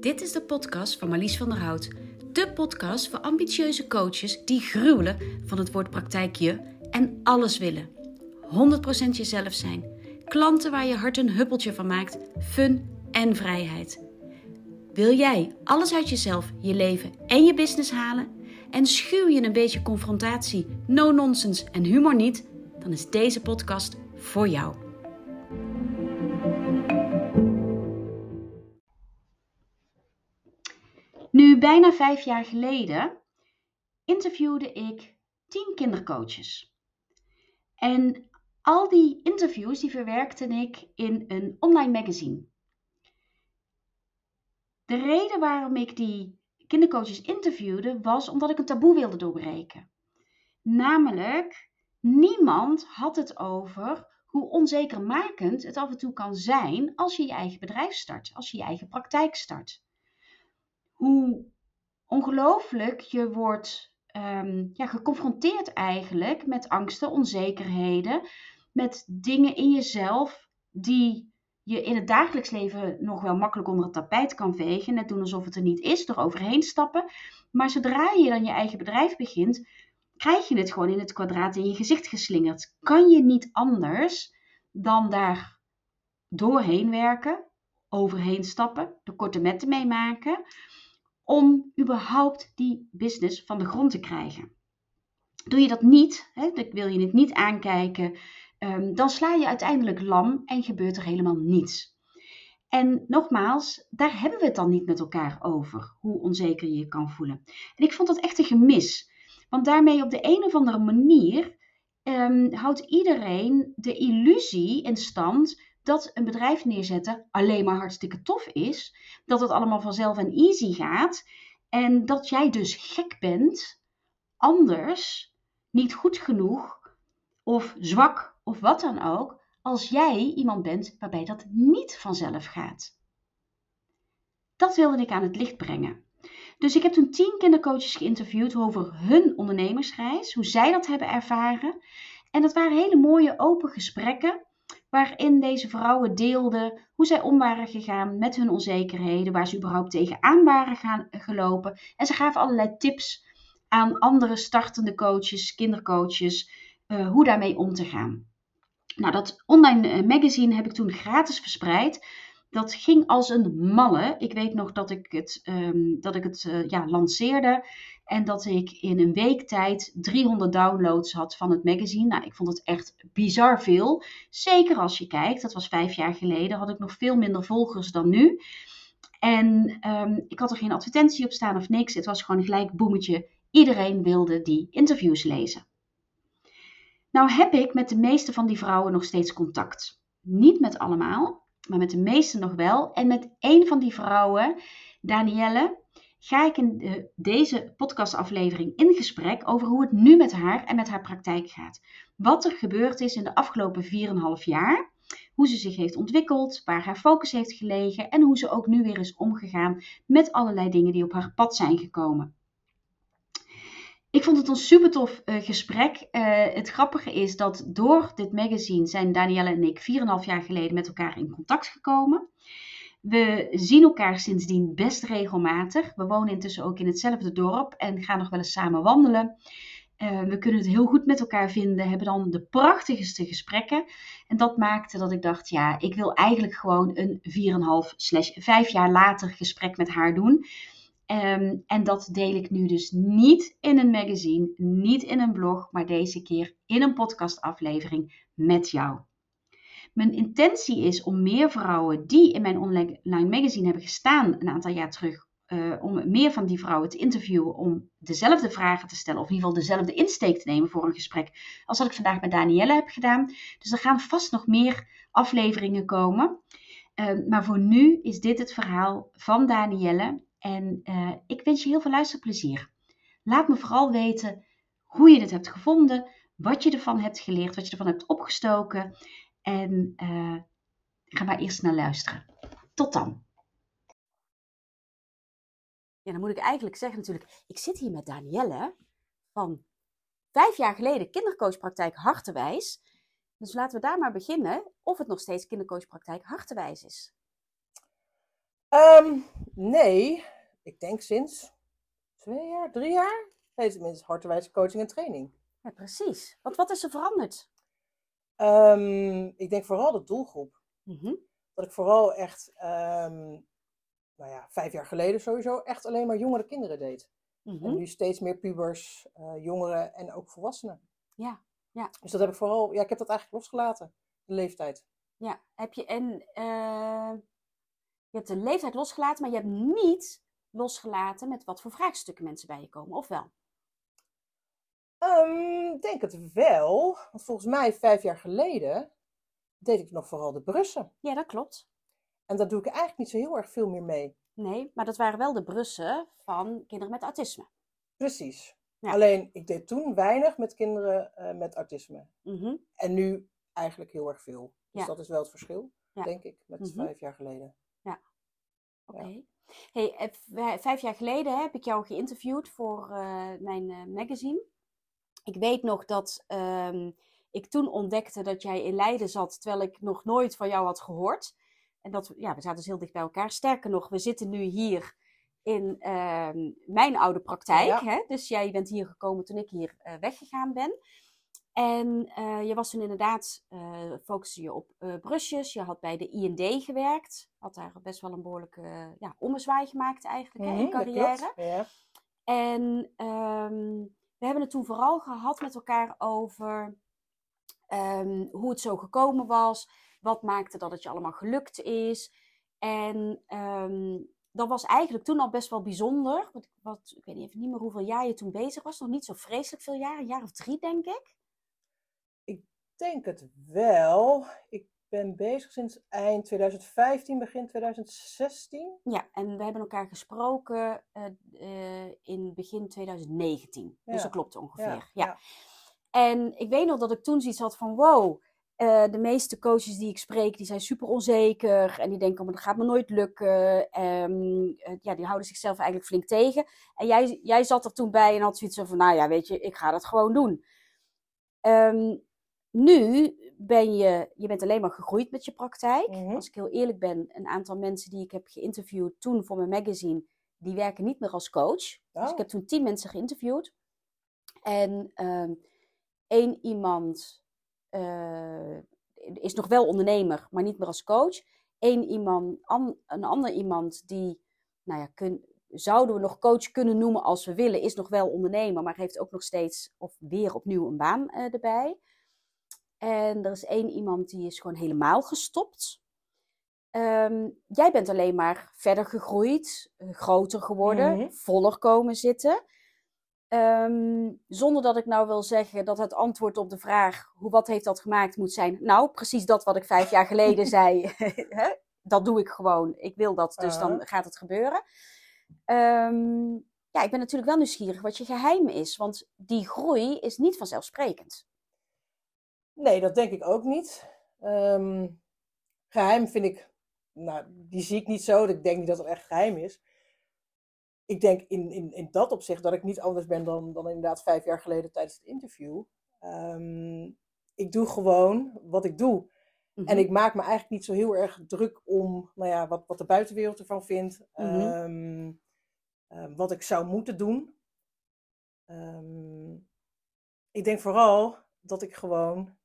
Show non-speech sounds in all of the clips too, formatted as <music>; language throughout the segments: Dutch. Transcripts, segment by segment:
Dit is de podcast van Marlies van der Hout. De podcast voor ambitieuze coaches die gruwelen van het woord praktijkje en alles willen. 100% jezelf zijn. Klanten waar je hart een huppeltje van maakt. Fun en vrijheid. Wil jij alles uit jezelf, je leven en je business halen? En schuw je een beetje confrontatie, no nonsense en humor niet? Dan is deze podcast voor jou. Bijna vijf jaar geleden, interviewde ik tien kindercoaches. En al die interviews die verwerkte ik in een online magazine. De reden waarom ik die kindercoaches interviewde was omdat ik een taboe wilde doorbreken. Namelijk, niemand had het over hoe onzekermakend het af en toe kan zijn als je je eigen bedrijf start, als je je eigen praktijk start hoe ongelooflijk je wordt ehm, ja, geconfronteerd eigenlijk met angsten, onzekerheden, met dingen in jezelf die je in het dagelijks leven nog wel makkelijk onder het tapijt kan vegen, net doen alsof het er niet is, er overheen stappen. Maar zodra je dan je eigen bedrijf begint, krijg je het gewoon in het kwadraat in je gezicht geslingerd. Kan je niet anders dan daar doorheen werken, overheen stappen, de korte metten meemaken om überhaupt die business van de grond te krijgen. Doe je dat niet, hè, wil je het niet aankijken, um, dan sla je uiteindelijk lam en gebeurt er helemaal niets. En nogmaals, daar hebben we het dan niet met elkaar over, hoe onzeker je je kan voelen. En ik vond dat echt een gemis, want daarmee op de een of andere manier um, houdt iedereen de illusie in stand dat een bedrijf neerzetten alleen maar hartstikke tof is. Dat het allemaal vanzelf en easy gaat. En dat jij dus gek bent, anders, niet goed genoeg of zwak of wat dan ook, als jij iemand bent waarbij dat niet vanzelf gaat. Dat wilde ik aan het licht brengen. Dus ik heb toen tien kindercoaches geïnterviewd over hun ondernemersreis, hoe zij dat hebben ervaren. En dat waren hele mooie open gesprekken waarin deze vrouwen deelden hoe zij om waren gegaan met hun onzekerheden, waar ze überhaupt tegenaan waren gaan, gelopen. En ze gaven allerlei tips aan andere startende coaches, kindercoaches, uh, hoe daarmee om te gaan. Nou, dat online eh, magazine heb ik toen gratis verspreid. Dat ging als een malle. Ik weet nog dat ik het, um, dat ik het uh, ja, lanceerde. En dat ik in een week tijd 300 downloads had van het magazine. Nou, ik vond het echt bizar veel. Zeker als je kijkt, dat was vijf jaar geleden, had ik nog veel minder volgers dan nu. En um, ik had er geen advertentie op staan of niks. Het was gewoon gelijk boemetje. Iedereen wilde die interviews lezen. Nou heb ik met de meeste van die vrouwen nog steeds contact. Niet met allemaal, maar met de meeste nog wel. En met een van die vrouwen, Danielle, ga ik in deze podcastaflevering in gesprek over hoe het nu met haar en met haar praktijk gaat. Wat er gebeurd is in de afgelopen 4,5 jaar. Hoe ze zich heeft ontwikkeld, waar haar focus heeft gelegen en hoe ze ook nu weer is omgegaan met allerlei dingen die op haar pad zijn gekomen. Ik vond het een super tof uh, gesprek. Uh, het grappige is dat door dit magazine zijn Danielle en ik 4,5 jaar geleden met elkaar in contact gekomen. We zien elkaar sindsdien best regelmatig. We wonen intussen ook in hetzelfde dorp en gaan nog wel eens samen wandelen. Uh, we kunnen het heel goed met elkaar vinden, hebben dan de prachtigste gesprekken. En dat maakte dat ik dacht, ja, ik wil eigenlijk gewoon een 4,5 slash 5 jaar later gesprek met haar doen. Um, en dat deel ik nu dus niet in een magazine, niet in een blog, maar deze keer in een podcastaflevering met jou. Mijn intentie is om meer vrouwen die in mijn online magazine hebben gestaan een aantal jaar terug, uh, om meer van die vrouwen te interviewen, om dezelfde vragen te stellen, of in ieder geval dezelfde insteek te nemen voor een gesprek, als wat ik vandaag met Danielle heb gedaan. Dus er gaan vast nog meer afleveringen komen. Uh, maar voor nu is dit het verhaal van Danielle. En uh, ik wens je heel veel luisterplezier. Laat me vooral weten hoe je het hebt gevonden, wat je ervan hebt geleerd, wat je ervan hebt opgestoken. En uh, ga maar eerst naar luisteren. Tot dan. Ja, dan moet ik eigenlijk zeggen natuurlijk, ik zit hier met Danielle van vijf jaar geleden kindercoachpraktijk Hartenwijs. Dus laten we daar maar beginnen of het nog steeds kindercoachpraktijk Hartenwijs is. Um, Nee, ik denk sinds twee jaar, drie jaar. Nee, tenminste, hartenwijze coaching en training. Ja, precies. Want wat is er veranderd? Ehm, ik denk vooral de doelgroep. Mhm. Dat ik vooral echt, ehm, nou ja, vijf jaar geleden sowieso echt alleen maar jongere kinderen deed. Mhm. En nu steeds meer pubers, eh, jongeren en ook volwassenen. Ja, ja. Dus dat heb ik vooral, ja, ik heb dat eigenlijk losgelaten, de leeftijd. Ja, heb je en eh, je hebt de leeftijd losgelaten, maar je hebt niet losgelaten met wat voor vraagstukken mensen bij je komen, of wel? Ehm, Ik denk het wel, want volgens mij vijf jaar geleden deed ik nog vooral de brussen. Ja, dat klopt. En daar doe ik eigenlijk niet zo heel erg veel meer mee. Nee, maar dat waren wel de brussen van kinderen met autisme. Precies. Ja. Alleen, ik deed toen weinig met kinderen eh, met autisme. Mhm. En nu eigenlijk heel erg veel. Dus Ja. dat is wel het verschil, Ja. denk ik, met Mhm. vijf jaar geleden. Oké. Hey, eh, vijf jaar geleden heb ik jou geïnterviewd voor eh, mijn eh, magazine. Ik weet nog dat ehm, ik toen ontdekte dat jij in Leiden zat, terwijl ik nog nooit van jou had gehoord. En dat, we- ja, we zaten dus heel dicht bij elkaar. Sterker nog, we zitten nu hier in ehm, mijn oude praktijk. Ja. Hè? Dus jij bent hier gekomen toen ik hier weggegaan ben. En eh, je was toen inderdaad, eh focuste je op eh brusjes. Je had bij de IND gewerkt. Had daar best wel een behoorlijke eh, ja, ommezwaai gemaakt eigenlijk hè, in Mhm, carrière. Ja. En ehm, we hebben het toen vooral gehad met elkaar over ehm, hoe het zo gekomen was. Wat maakte dat het je allemaal gelukt is. En ehm, dat was eigenlijk toen al best wel bijzonder. Want ik, wat, ik weet niet, even niet meer hoeveel jaar je toen bezig was. Nog niet zo vreselijk veel jaar. Een jaar of drie, denk ik. Ik denk het wel. Ik ben bezig sinds eind 2015, begin 2016. Ja, en we hebben elkaar gesproken eh, eh, in begin 2019. Dus dat klopt ongeveer. Ja, ja. ja. En ik weet nog dat ik toen zoiets had van wow, eh, de meeste coaches die ik spreek, die zijn super onzeker. En die denken, oh, dat gaat me nooit lukken. Ehm, eh, ja, die houden zichzelf eigenlijk flink tegen. En jij, jij zat er toen bij en had zoiets van, nou ja, weet je, ik ga dat gewoon doen. Ehm, nu ben je, je bent alleen maar gegroeid met je praktijk. Mhm. Als ik heel eerlijk ben, een aantal mensen die ik heb geïnterviewd toen voor mijn magazine, die werken niet meer als coach. Dus Oh. ik heb toen tien mensen geïnterviewd. En ehm één iemand eh, is nog wel ondernemer, maar niet meer als coach. Eén iemand, an- een ander iemand die, nou ja, kun, zouden we nog coach kunnen noemen als we willen, is nog wel ondernemer, maar heeft ook nog steeds of weer opnieuw een baan eh, erbij. En er is één iemand die is gewoon helemaal gestopt. Ehm, jij bent alleen maar verder gegroeid, eh, groter geworden, Mhm. voller komen zitten. Ehm, zonder dat ik nou wil zeggen dat het antwoord op de vraag hoe wat heeft dat gemaakt moet zijn. Nou, precies dat wat ik vijf jaar geleden <laughs> zei. <laughs> Dat doe ik gewoon. Ik wil dat, dus dan gaat het gebeuren. Ehm, ja, ik ben natuurlijk wel nieuwsgierig wat je geheim is. Want die groei is niet vanzelfsprekend. Nee, dat denk ik ook niet. Ehm, geheim vind ik, nou, die zie ik niet zo. Ik denk niet dat het echt geheim is. Ik denk in, in, in dat opzicht dat ik niet anders ben dan, dan inderdaad vijf jaar geleden tijdens het interview. Ehm, ik doe gewoon wat ik doe. Mhm. En ik maak me eigenlijk niet zo heel erg druk om nou ja, wat, wat de buitenwereld ervan vindt. Mhm. Ehm, wat ik zou moeten doen. Ik denk vooral dat ik gewoon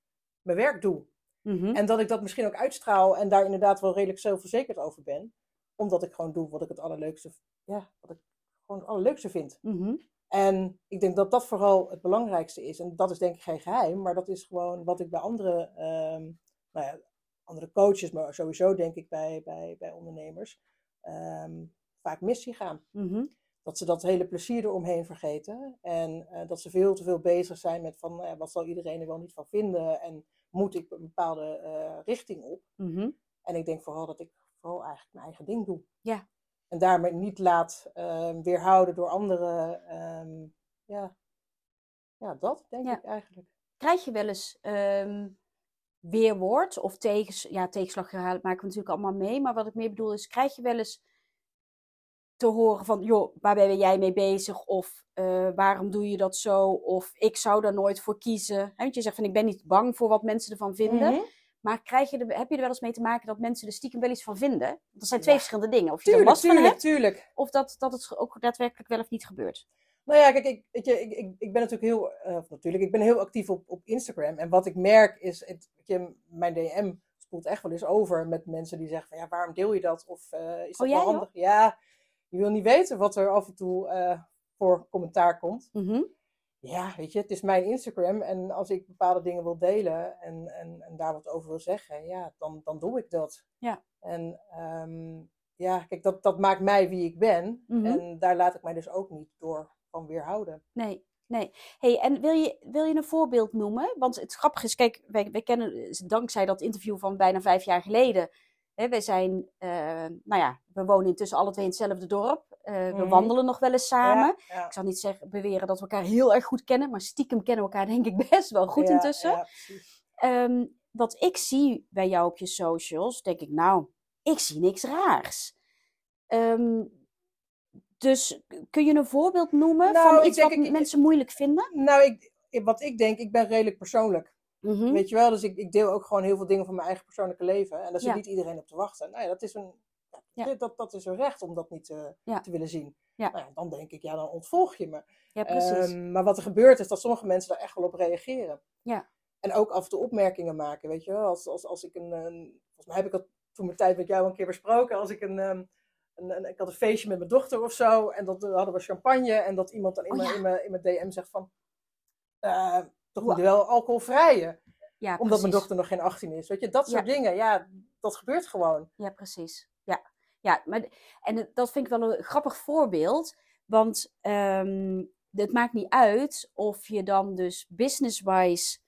mijn werk doe. Mhm. En dat ik dat misschien ook uitstraal en daar inderdaad wel redelijk zelfverzekerd over ben. Omdat ik gewoon doe wat ik het allerleukste, ja, wat ik gewoon het allerleukste vind. Mhm. En ik denk dat dat vooral het belangrijkste is. En dat is denk ik geen geheim, maar dat is gewoon wat ik bij andere, ehm, nou ja, andere coaches, maar sowieso denk ik bij, bij, bij ondernemers, ehm, vaak mis zien gaan. Mhm. Dat ze dat hele plezier eromheen vergeten. En eh, dat ze veel te veel bezig zijn met van ja, wat zal iedereen er wel niet van vinden. En moet ik een bepaalde eh, richting op. Mhm. En ik denk vooral dat ik vooral eigenlijk mijn eigen ding doe. Ja. En daarmee niet laat ehm, weerhouden door anderen. ehm, ja. ja, dat denk Ja. ik eigenlijk. Krijg je wel eens ehm, weerwoord of tegens, ja, tegenslag maken we natuurlijk allemaal mee. Maar wat ik meer bedoel is, krijg je wel eens te horen van, joh, waar ben jij mee bezig? Of eh, waarom doe je dat zo? Of ik zou daar nooit voor kiezen. Hè, Want je zegt van, ik ben niet bang voor wat mensen ervan vinden. Mhm. Maar krijg je er, heb je er wel eens mee te maken dat mensen er stiekem wel iets van vinden? Dat zijn twee Ja. verschillende dingen. Of je er Tuurlijk, last van hebt, tuurlijk. of dat, dat het ook daadwerkelijk wel of niet gebeurt. Nou ja, kijk, ik, weet je, ik, ik, ik ben natuurlijk heel, eh, natuurlijk, ik ben heel actief op, op Instagram. En wat ik merk is, het, je, mijn DM spoelt echt wel eens over met mensen die zeggen van, ja, waarom deel je dat? Of eh, is dat Oh, wel jij handig? Ja, je wil niet weten wat er af en toe eh, voor commentaar komt. Mhm. Ja, weet je, het is mijn Instagram en als ik bepaalde dingen wil delen en, en, en daar wat over wil zeggen, ja, dan, dan doe ik dat. Ja. En ehm, ja, kijk, dat, dat maakt mij wie ik ben. Mhm. En daar laat ik mij dus ook niet door van weerhouden. Nee, nee. Hey, en wil je, wil je een voorbeeld noemen? Want het grappige is, kijk, wij, wij kennen, dankzij dat interview van bijna vijf jaar geleden, hè, wij zijn, eh, nou ja, we wonen intussen alle twee in hetzelfde dorp. Eh, We Mhm. wandelen nog wel eens samen. Ja, ja. Ik zal niet zeggen, beweren dat we elkaar heel erg goed kennen, maar stiekem kennen we elkaar denk ik <laughs> best wel goed Ja, intussen. Ehm, wat ik zie bij jou op je socials, denk ik, nou, ik zie niks raars. Ehm, dus kun je een voorbeeld noemen Nou, van iets wat ik- mensen moeilijk vinden? Nou, ik- wat ik denk, ik ben redelijk persoonlijk. Mhm. Weet je wel, dus ik, ik deel ook gewoon heel veel dingen van mijn eigen persoonlijke leven. En daar zit Ja. niet iedereen op te wachten. Nou ja, dat is een, Ja. dat, dat is een recht om dat niet te, Ja. te willen zien. Ja. Nou ja, dan denk ik, ja, dan ontvolg je me. Ja, precies. Ehm, maar wat er gebeurt is dat sommige mensen daar echt wel op reageren. Ja. En ook af en toe opmerkingen maken, weet je wel. Als, als, als ik een, een- volgens mij heb ik dat toen mijn tijd met jou een keer besproken. Als ik een, ehm, een, een- ik had een feestje met mijn dochter of zo. En dat, dan hadden we champagne. En dat iemand dan in, Oh, mijn, in, mijn, in mijn DM zegt van... eh, toch moet wel alcoholvrije. ja, Omdat mijn dochter nog geen 18 is. Weet je, dat soort dingen. Ja, dat gebeurt gewoon. Ja, precies. Ja, ja maar, en dat vind ik wel een grappig voorbeeld. Want ehm, het maakt niet uit of je dan dus business-wise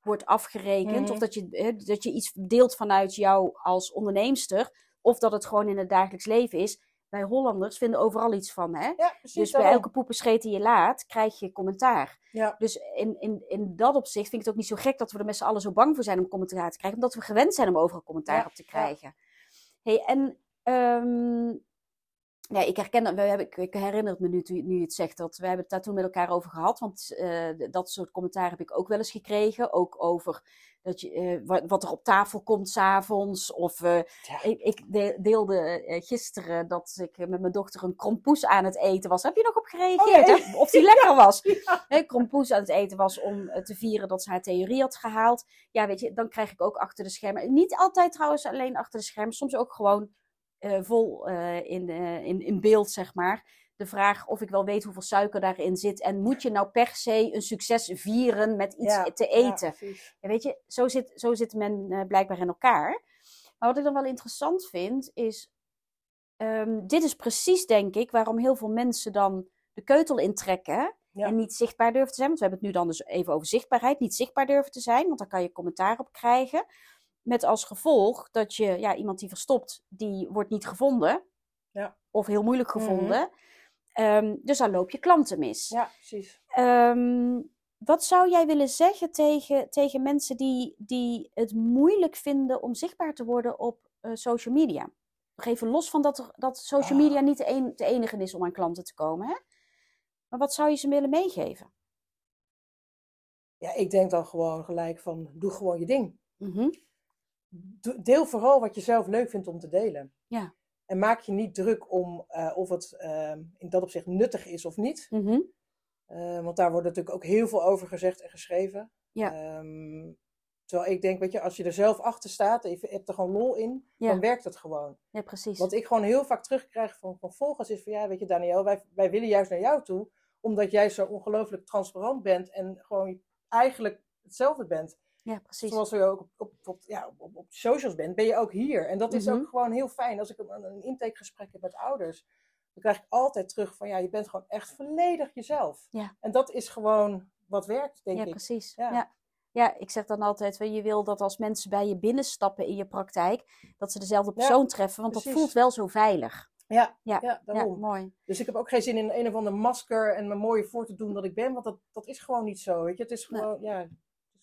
wordt afgerekend. Mhm. Of dat je, dat je iets deelt vanuit jou als onderneemster. Of dat het gewoon in het dagelijks leven is. Wij Hollanders vinden overal iets van. Hè? Ja. Dus bij elke poepenscheet die je laat, krijg je commentaar. Ja. Dus in, in, in dat opzicht vind ik het ook niet zo gek dat we er met z'n allen zo bang voor zijn om commentaar te krijgen. Omdat we gewend zijn om overal commentaar Ja, op te ja. krijgen. Hey, en ehm, ja, ik herken dat, we hebben, ik, herinner het me nu, nu je het zegt, dat we hebben het daar toen met elkaar over gehad. Want eh, dat soort commentaar heb ik ook wel eens gekregen. Ook over dat je, eh, wat, wat er op tafel komt s'avonds. Of eh, Ja. ik, ik de- deelde gisteren dat ik met mijn dochter een krompoes aan het eten was. Heb je nog op gereageerd? Oh? Of die lekker was? <laughs> Ja. Krompoes aan het eten was om te vieren dat ze haar theorie had gehaald. Ja, weet je, dan krijg ik ook achter de schermen. Niet altijd trouwens alleen achter de schermen. Soms ook gewoon vol eh, in, eh, in, in beeld, zeg maar. De vraag of ik wel weet hoeveel suiker daarin zit. En moet je nou per se een succes vieren met iets Ja, te eten? Ja, weet je, zo zit, zo zit men eh, blijkbaar in elkaar. Maar wat ik dan wel interessant vind, is... ehm, dit is precies, denk ik, waarom heel veel mensen dan de keutel intrekken... En niet zichtbaar durven te zijn. Want we hebben het nu dan dus even over zichtbaarheid. Niet zichtbaar durven te zijn, want daar kan je commentaar op krijgen. Met als gevolg dat je, ja, iemand die verstopt, die wordt niet gevonden. Ja. Of heel moeilijk Mhm. gevonden. Ehm, dus dan loop je klanten mis. Ja, precies. Ehm, wat zou jij willen zeggen tegen, tegen mensen die, die het moeilijk vinden om zichtbaar te worden op eh, social media? Nog even los van dat, er- dat social Ah. media niet de, een, de enige is om aan klanten te komen. Hè? Maar wat zou je ze willen meegeven? Ja, ik denk dan gewoon gelijk van, doe gewoon je ding. Mhm. Doe- Deel vooral wat je zelf leuk vindt om te delen. Ja. En maak je niet druk om eh, of het ehm, in dat opzicht nuttig is of niet. Mhm. Eh, want daar wordt natuurlijk ook heel veel over gezegd en geschreven. Ja. Ehm, terwijl ik denk, weet je, als je er zelf achter staat en je hebt er gewoon lol in, Ja. dan werkt het gewoon. Ja, precies. Wat ik gewoon heel vaak terugkrijg van, van volgers is van, ja, weet je Daniel, wij, wij willen juist naar jou toe, omdat jij zo ongelooflijk transparant bent en gewoon eigenlijk hetzelfde bent. Ja, precies. Zoals je ook op, op, ja, op, op, socials bent, ben je ook hier. En dat is Mhm. ook gewoon heel fijn. Als ik een, een intakegesprek heb met ouders, dan krijg ik altijd terug van, ja, je bent gewoon echt volledig jezelf. Ja. En dat is gewoon wat werkt, denk ja, ik. precies. Ja. Ja. Ja. ik zeg dan altijd, je wil dat als mensen bij je binnenstappen in je praktijk, dat ze dezelfde Ja, persoon treffen, want dat voelt wel zo veilig. Ja, Ja, ja, Ja, daarom. mooi. Dus ik heb ook geen zin in een of ander masker en me mooier voor te doen dat ik ben, want dat, dat is gewoon niet zo, weet je. Het is Nee. gewoon, ja,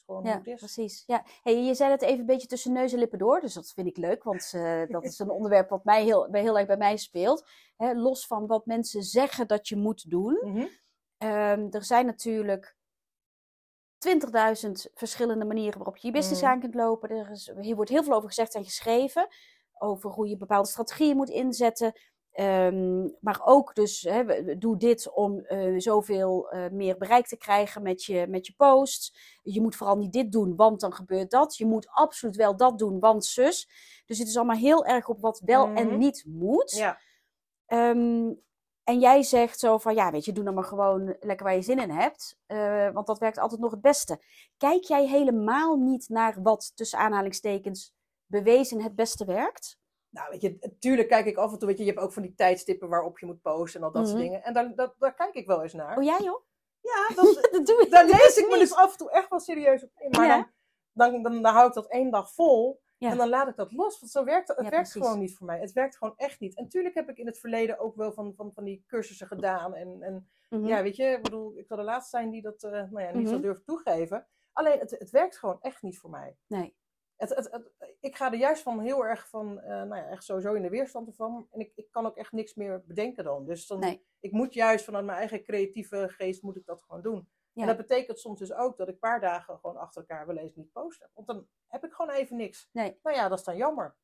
gewoon Ja, hoe het is. precies. Ja. Hey, je zei het even een beetje tussen neus en lippen door, dus dat vind ik leuk, want eh, <laughs> dat is een onderwerp wat mij heel, bij- heel erg bij mij speelt. Hè, los van wat mensen zeggen dat je moet doen. Mhm. Ehm, er zijn natuurlijk 20.000 verschillende manieren waarop je je business Mhm. aan kunt lopen. Er is, hier wordt heel veel over gezegd en geschreven. Over hoe je bepaalde strategieën moet inzetten. Ehm, maar ook dus, doe dit om eh, zoveel eh, meer bereik te krijgen met je, met je posts. Je moet vooral niet dit doen, want dan gebeurt dat. Je moet absoluut wel dat doen, want zus. Dus het is allemaal heel erg op wat wel en Mhm. niet moet. Ja. Ehm, en jij zegt zo van, ja, weet je, doe dan maar gewoon lekker waar je zin in hebt. eh, want dat werkt altijd nog het beste. Kijk jij helemaal niet naar wat tussen aanhalingstekens bewezen het beste werkt? Nou, weet je, natuurlijk kijk ik af en toe, weet je, je hebt ook van die tijdstippen waarop je moet posten en al dat Mhm. soort dingen. En daar, daar, daar kijk ik wel eens naar. Oh jij joh? Ja, dat, <laughs> dat doe ik daar lees ik me niet. dus af en toe echt wel serieus op in. Maar Ja. dan, dan, dan, dan hou ik dat één dag vol Ja. en dan laat ik dat los. Want zo werkt het. Het Ja, werkt precies. gewoon niet voor mij. Het werkt gewoon echt niet. En natuurlijk heb ik in het verleden ook wel van, van, van die cursussen gedaan. En, en Mhm. ja, weet je, ik bedoel, ik zal de laatste zijn die dat eh, nou ja, niet Mhm. zo durft toegeven. Alleen, het, het werkt gewoon echt niet voor mij. Nee. Het, het, het- ik ga er juist van heel erg van, eh, nou ja, echt sowieso in de weerstand ervan. En ik, ik kan ook echt niks meer bedenken dan. Dus dan, Nee. ik moet juist vanuit mijn eigen creatieve geest, moet ik dat gewoon doen. Ja. En dat betekent soms dus ook dat ik een paar dagen gewoon achter elkaar wel eens niet post. Want dan heb ik gewoon even niks. Nee. Nou ja, dat is dan jammer.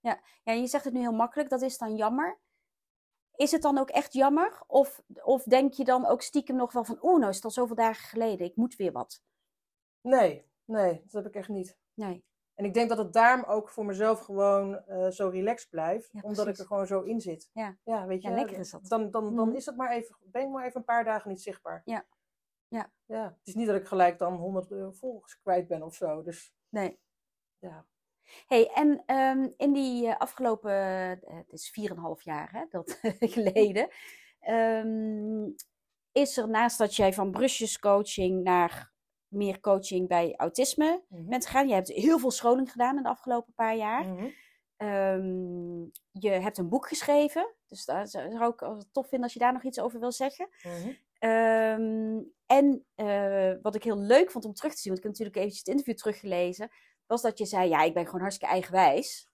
Ja, je zegt het nu heel makkelijk, dat is dan jammer. Is het dan ook echt jammer? Of, of denk je dan ook stiekem nog wel van, oeh, nou is het al zoveel dagen geleden, ik moet weer wat? Nee, nee, dat heb ik echt niet. Nee. En ik denk dat het daarom ook voor mezelf gewoon eh, zo relaxed blijft. Ja, omdat ik er gewoon zo in zit. Ja. ja weet je. Ja, lekker is dat. Dan, dan, dan Mhm. is het maar even, ben ik maar even een paar dagen niet zichtbaar. Ja. Ja. ja. Het is niet dat ik gelijk dan 100 euro volgers kwijt ben of zo. Dus Nee. ja. hey, en ehm, in die eh, afgelopen, eh, het is 4,5 jaar hè, dat <laughs> geleden, ehm, is er naast dat jij van brusjescoaching naar meer coaching bij autisme Mhm. bent gegaan, je hebt heel veel scholing gedaan in de afgelopen paar jaar. Mhm. Ehm, je hebt een boek geschreven, dus dat zou ik tof vinden als je daar nog iets over wil zeggen. Mhm. Ehm, en eh, wat ik heel leuk vond om terug te zien, want ik heb natuurlijk eventjes het interview teruggelezen, was dat je zei, ja, ik ben gewoon hartstikke eigenwijs.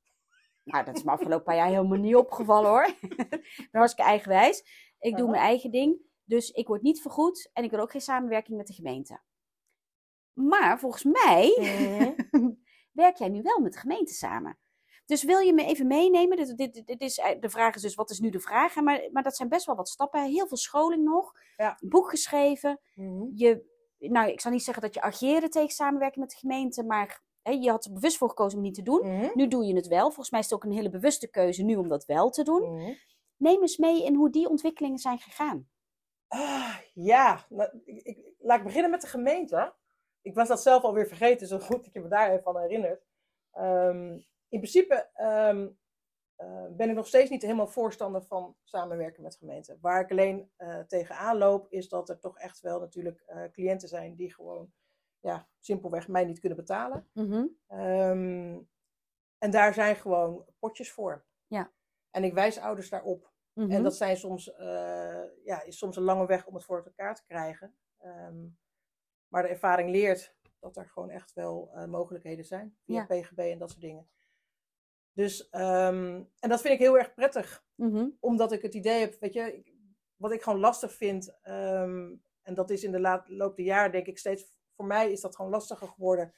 Nou, dat is me afgelopen paar jaar helemaal niet opgevallen hoor. <laughs> ik ben hartstikke eigenwijs. Ik doe Aha. mijn eigen ding, dus ik word niet vergoed en ik wil ook geen samenwerking met de gemeente. Maar volgens mij <laughs> werk jij nu wel met de gemeente samen. Dus wil je me even meenemen? Dit, dit, dit is, eh, de vraag is dus, wat is nu de vraag? Maar, maar dat zijn best wel wat stappen. Heel veel scholing nog. Ja. Boek geschreven. Mhm. Je, nou, ik zal niet zeggen dat je ageerde tegen samenwerking met de gemeente. Maar hè, je had er bewust voor gekozen om niet te doen. Mhm. Nu doe je het wel. Volgens mij is het ook een hele bewuste keuze nu om dat wel te doen. Mhm. Neem eens mee in hoe die ontwikkelingen zijn gegaan. Ah, ja, nou, ik, ik- laat ik beginnen met de gemeente. Ik was dat zelf alweer vergeten, zo goed dat je me daar even aan herinnert. Ehm, in principe ehm, eh, ben ik nog steeds niet helemaal voorstander van samenwerken met gemeenten. Waar ik alleen eh tegenaan loop, is dat er toch echt wel natuurlijk eh, cliënten zijn die gewoon ja, simpelweg mij niet kunnen betalen. Mhm. Ehm, en daar zijn gewoon potjes voor. Ja. En ik wijs ouders daarop. Mhm. En dat zijn soms, ja, is soms een lange weg om het voor elkaar te krijgen. Ehm, maar de ervaring leert dat er gewoon echt wel eh, mogelijkheden zijn. Via Ja. PGB en dat soort dingen. Dus, ehm, en dat vind ik heel erg prettig. Mhm. Omdat ik het idee heb, weet je, wat ik gewoon lastig vind. ehm, en dat is in de la- loop der jaren denk ik steeds, voor mij is dat gewoon lastiger geworden.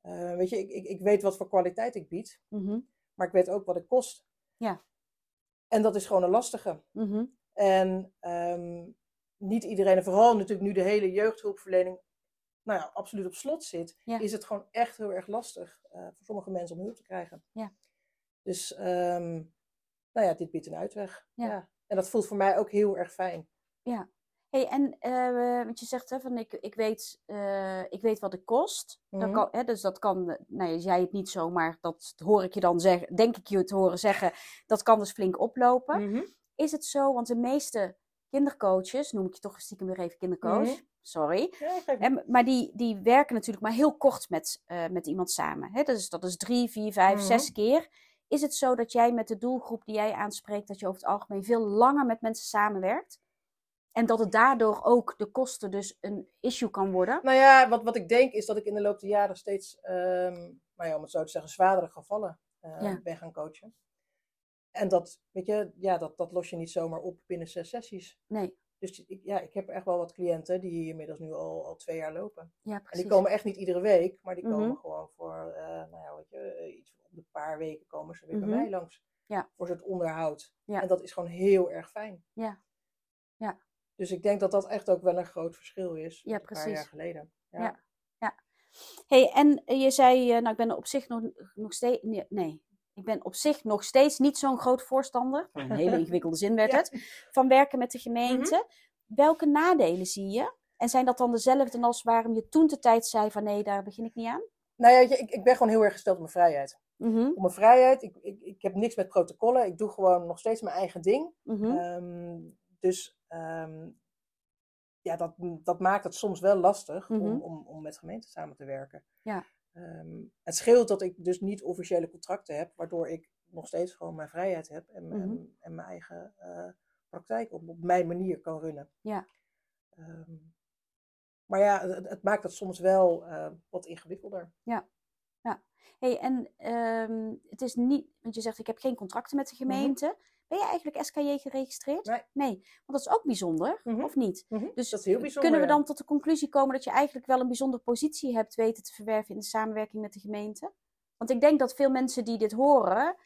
Eh, weet je, ik, ik, ik weet wat voor kwaliteit ik bied. Mhm. Maar ik weet ook wat het kost. Ja. En dat is gewoon een lastige. Mhm. En ehm, niet iedereen, en vooral natuurlijk nu de hele jeugdhulpverlening nou ja, absoluut op slot zit, Ja. is het gewoon echt heel erg lastig eh, voor sommige mensen om hulp te krijgen. Ja. Dus ehm, nou ja, dit biedt een uitweg. Ja. Ja. En dat voelt voor mij ook heel erg fijn. Hey, en eh, wat je zegt, hè, van ik, ik, weet, eh, ik weet wat het kost. Dat Mhm. kan, hè, dus dat kan, nou ja, jij het niet zo, maar dat hoor ik je dan zeggen, denk ik je het horen zeggen, dat kan dus flink oplopen. Mhm. Is het zo, want de meeste kindercoaches, noem ik je toch stiekem weer even kindercoach, Mhm. Sorry. Ja, maar die, die werken natuurlijk maar heel kort met, eh, met iemand samen. Hè? Dus dat is drie, vier, vijf, Mhm. zes keer. Is het zo dat jij met de doelgroep die jij aanspreekt, dat je over het algemeen veel langer met mensen samenwerkt? En dat het daardoor ook de kosten dus een issue kan worden? Nou ja, wat, wat ik denk is dat ik in de loop der jaren steeds, ehm, nou ja, om het zo te zeggen, zwaardere gevallen eh, Ja. ben gaan coachen. En dat, weet je, ja, dat, dat los je niet zomaar op binnen zes sessies. Nee. Dus ik, ja, ik heb echt wel wat cliënten die inmiddels nu al, al twee jaar lopen. Ja, En precies. die komen echt niet iedere week, maar die komen Mhm. gewoon voor, eh, nou ja, weet je, eh, iets een paar weken komen ze weer Mhm. bij mij langs. Ja. Voor het onderhoud. Ja. En dat is gewoon heel erg fijn. Ja. Ja. Dus ik denk dat dat echt ook wel een groot verschil is. Ja, Een paar jaar geleden. Ja. Ja. hey, en je zei, eh, nou, ik ben er op zich nog, nog steeds, nee, ik ben op zich nog steeds niet zo'n groot voorstander, <laughs> een hele ingewikkelde zin werd Ja. het, van werken met de gemeente. Welke nadelen zie je? En zijn dat dan dezelfde als waarom je toen de tijd zei van nee, daar begin ik niet aan? Nou ja, ik, ik ben gewoon heel erg gesteld op mijn vrijheid. Mhm, Op mijn vrijheid, ik, ik, ik heb niks met protocollen. Ik doe gewoon nog steeds mijn eigen ding. mhm, Ehm, dus ehm, ja, dat, dat maakt het soms wel lastig Mhm. om, om, om met gemeenten samen te werken. Ja. Ehm, het scheelt dat ik dus niet officiële contracten heb, waardoor ik nog steeds gewoon mijn vrijheid heb en, Mhm. en, en mijn eigen eh, praktijk op, op mijn manier kan runnen. Ja. Ehm, maar ja, het, het maakt het soms wel eh, wat ingewikkelder. Hey, en ehm, het is niet, want je zegt ik heb geen contracten met de gemeente. Ben je eigenlijk SKJ geregistreerd? Nee. want dat is ook bijzonder, Mhm. of niet? Mhm, Dus dat is heel bijzonder. kunnen we dan tot de conclusie komen dat je eigenlijk wel een bijzondere positie hebt weten te verwerven in de samenwerking met de gemeente? Want ik denk dat veel mensen die dit horen,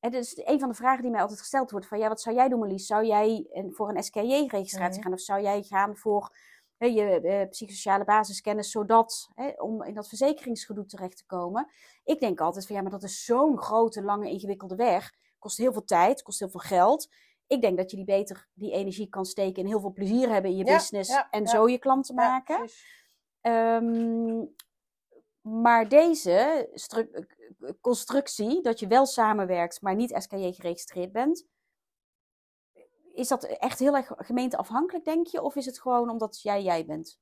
en dat is een van de vragen die mij altijd gesteld wordt, van ja, wat zou jij doen Marlies? Zou jij voor een SKJ-registratie Mhm. gaan of zou jij gaan voor hè, je eh, psychosociale basiskennis, zodat, hè, om in dat verzekeringsgedoe terecht te komen? Ik denk altijd van ja, maar dat is zo'n grote, lange, ingewikkelde weg. Kost heel veel tijd, kost heel veel geld. Ik denk dat je die beter die energie kan steken en heel veel plezier hebben in je Ja, business ja, en ja. zo je klanten Ja, maken. Ehm, maar deze eh, constructie, dat je wel samenwerkt, maar niet SKJ geregistreerd bent, is dat echt heel erg gemeenteafhankelijk, denk je? Of is het gewoon omdat jij jij bent?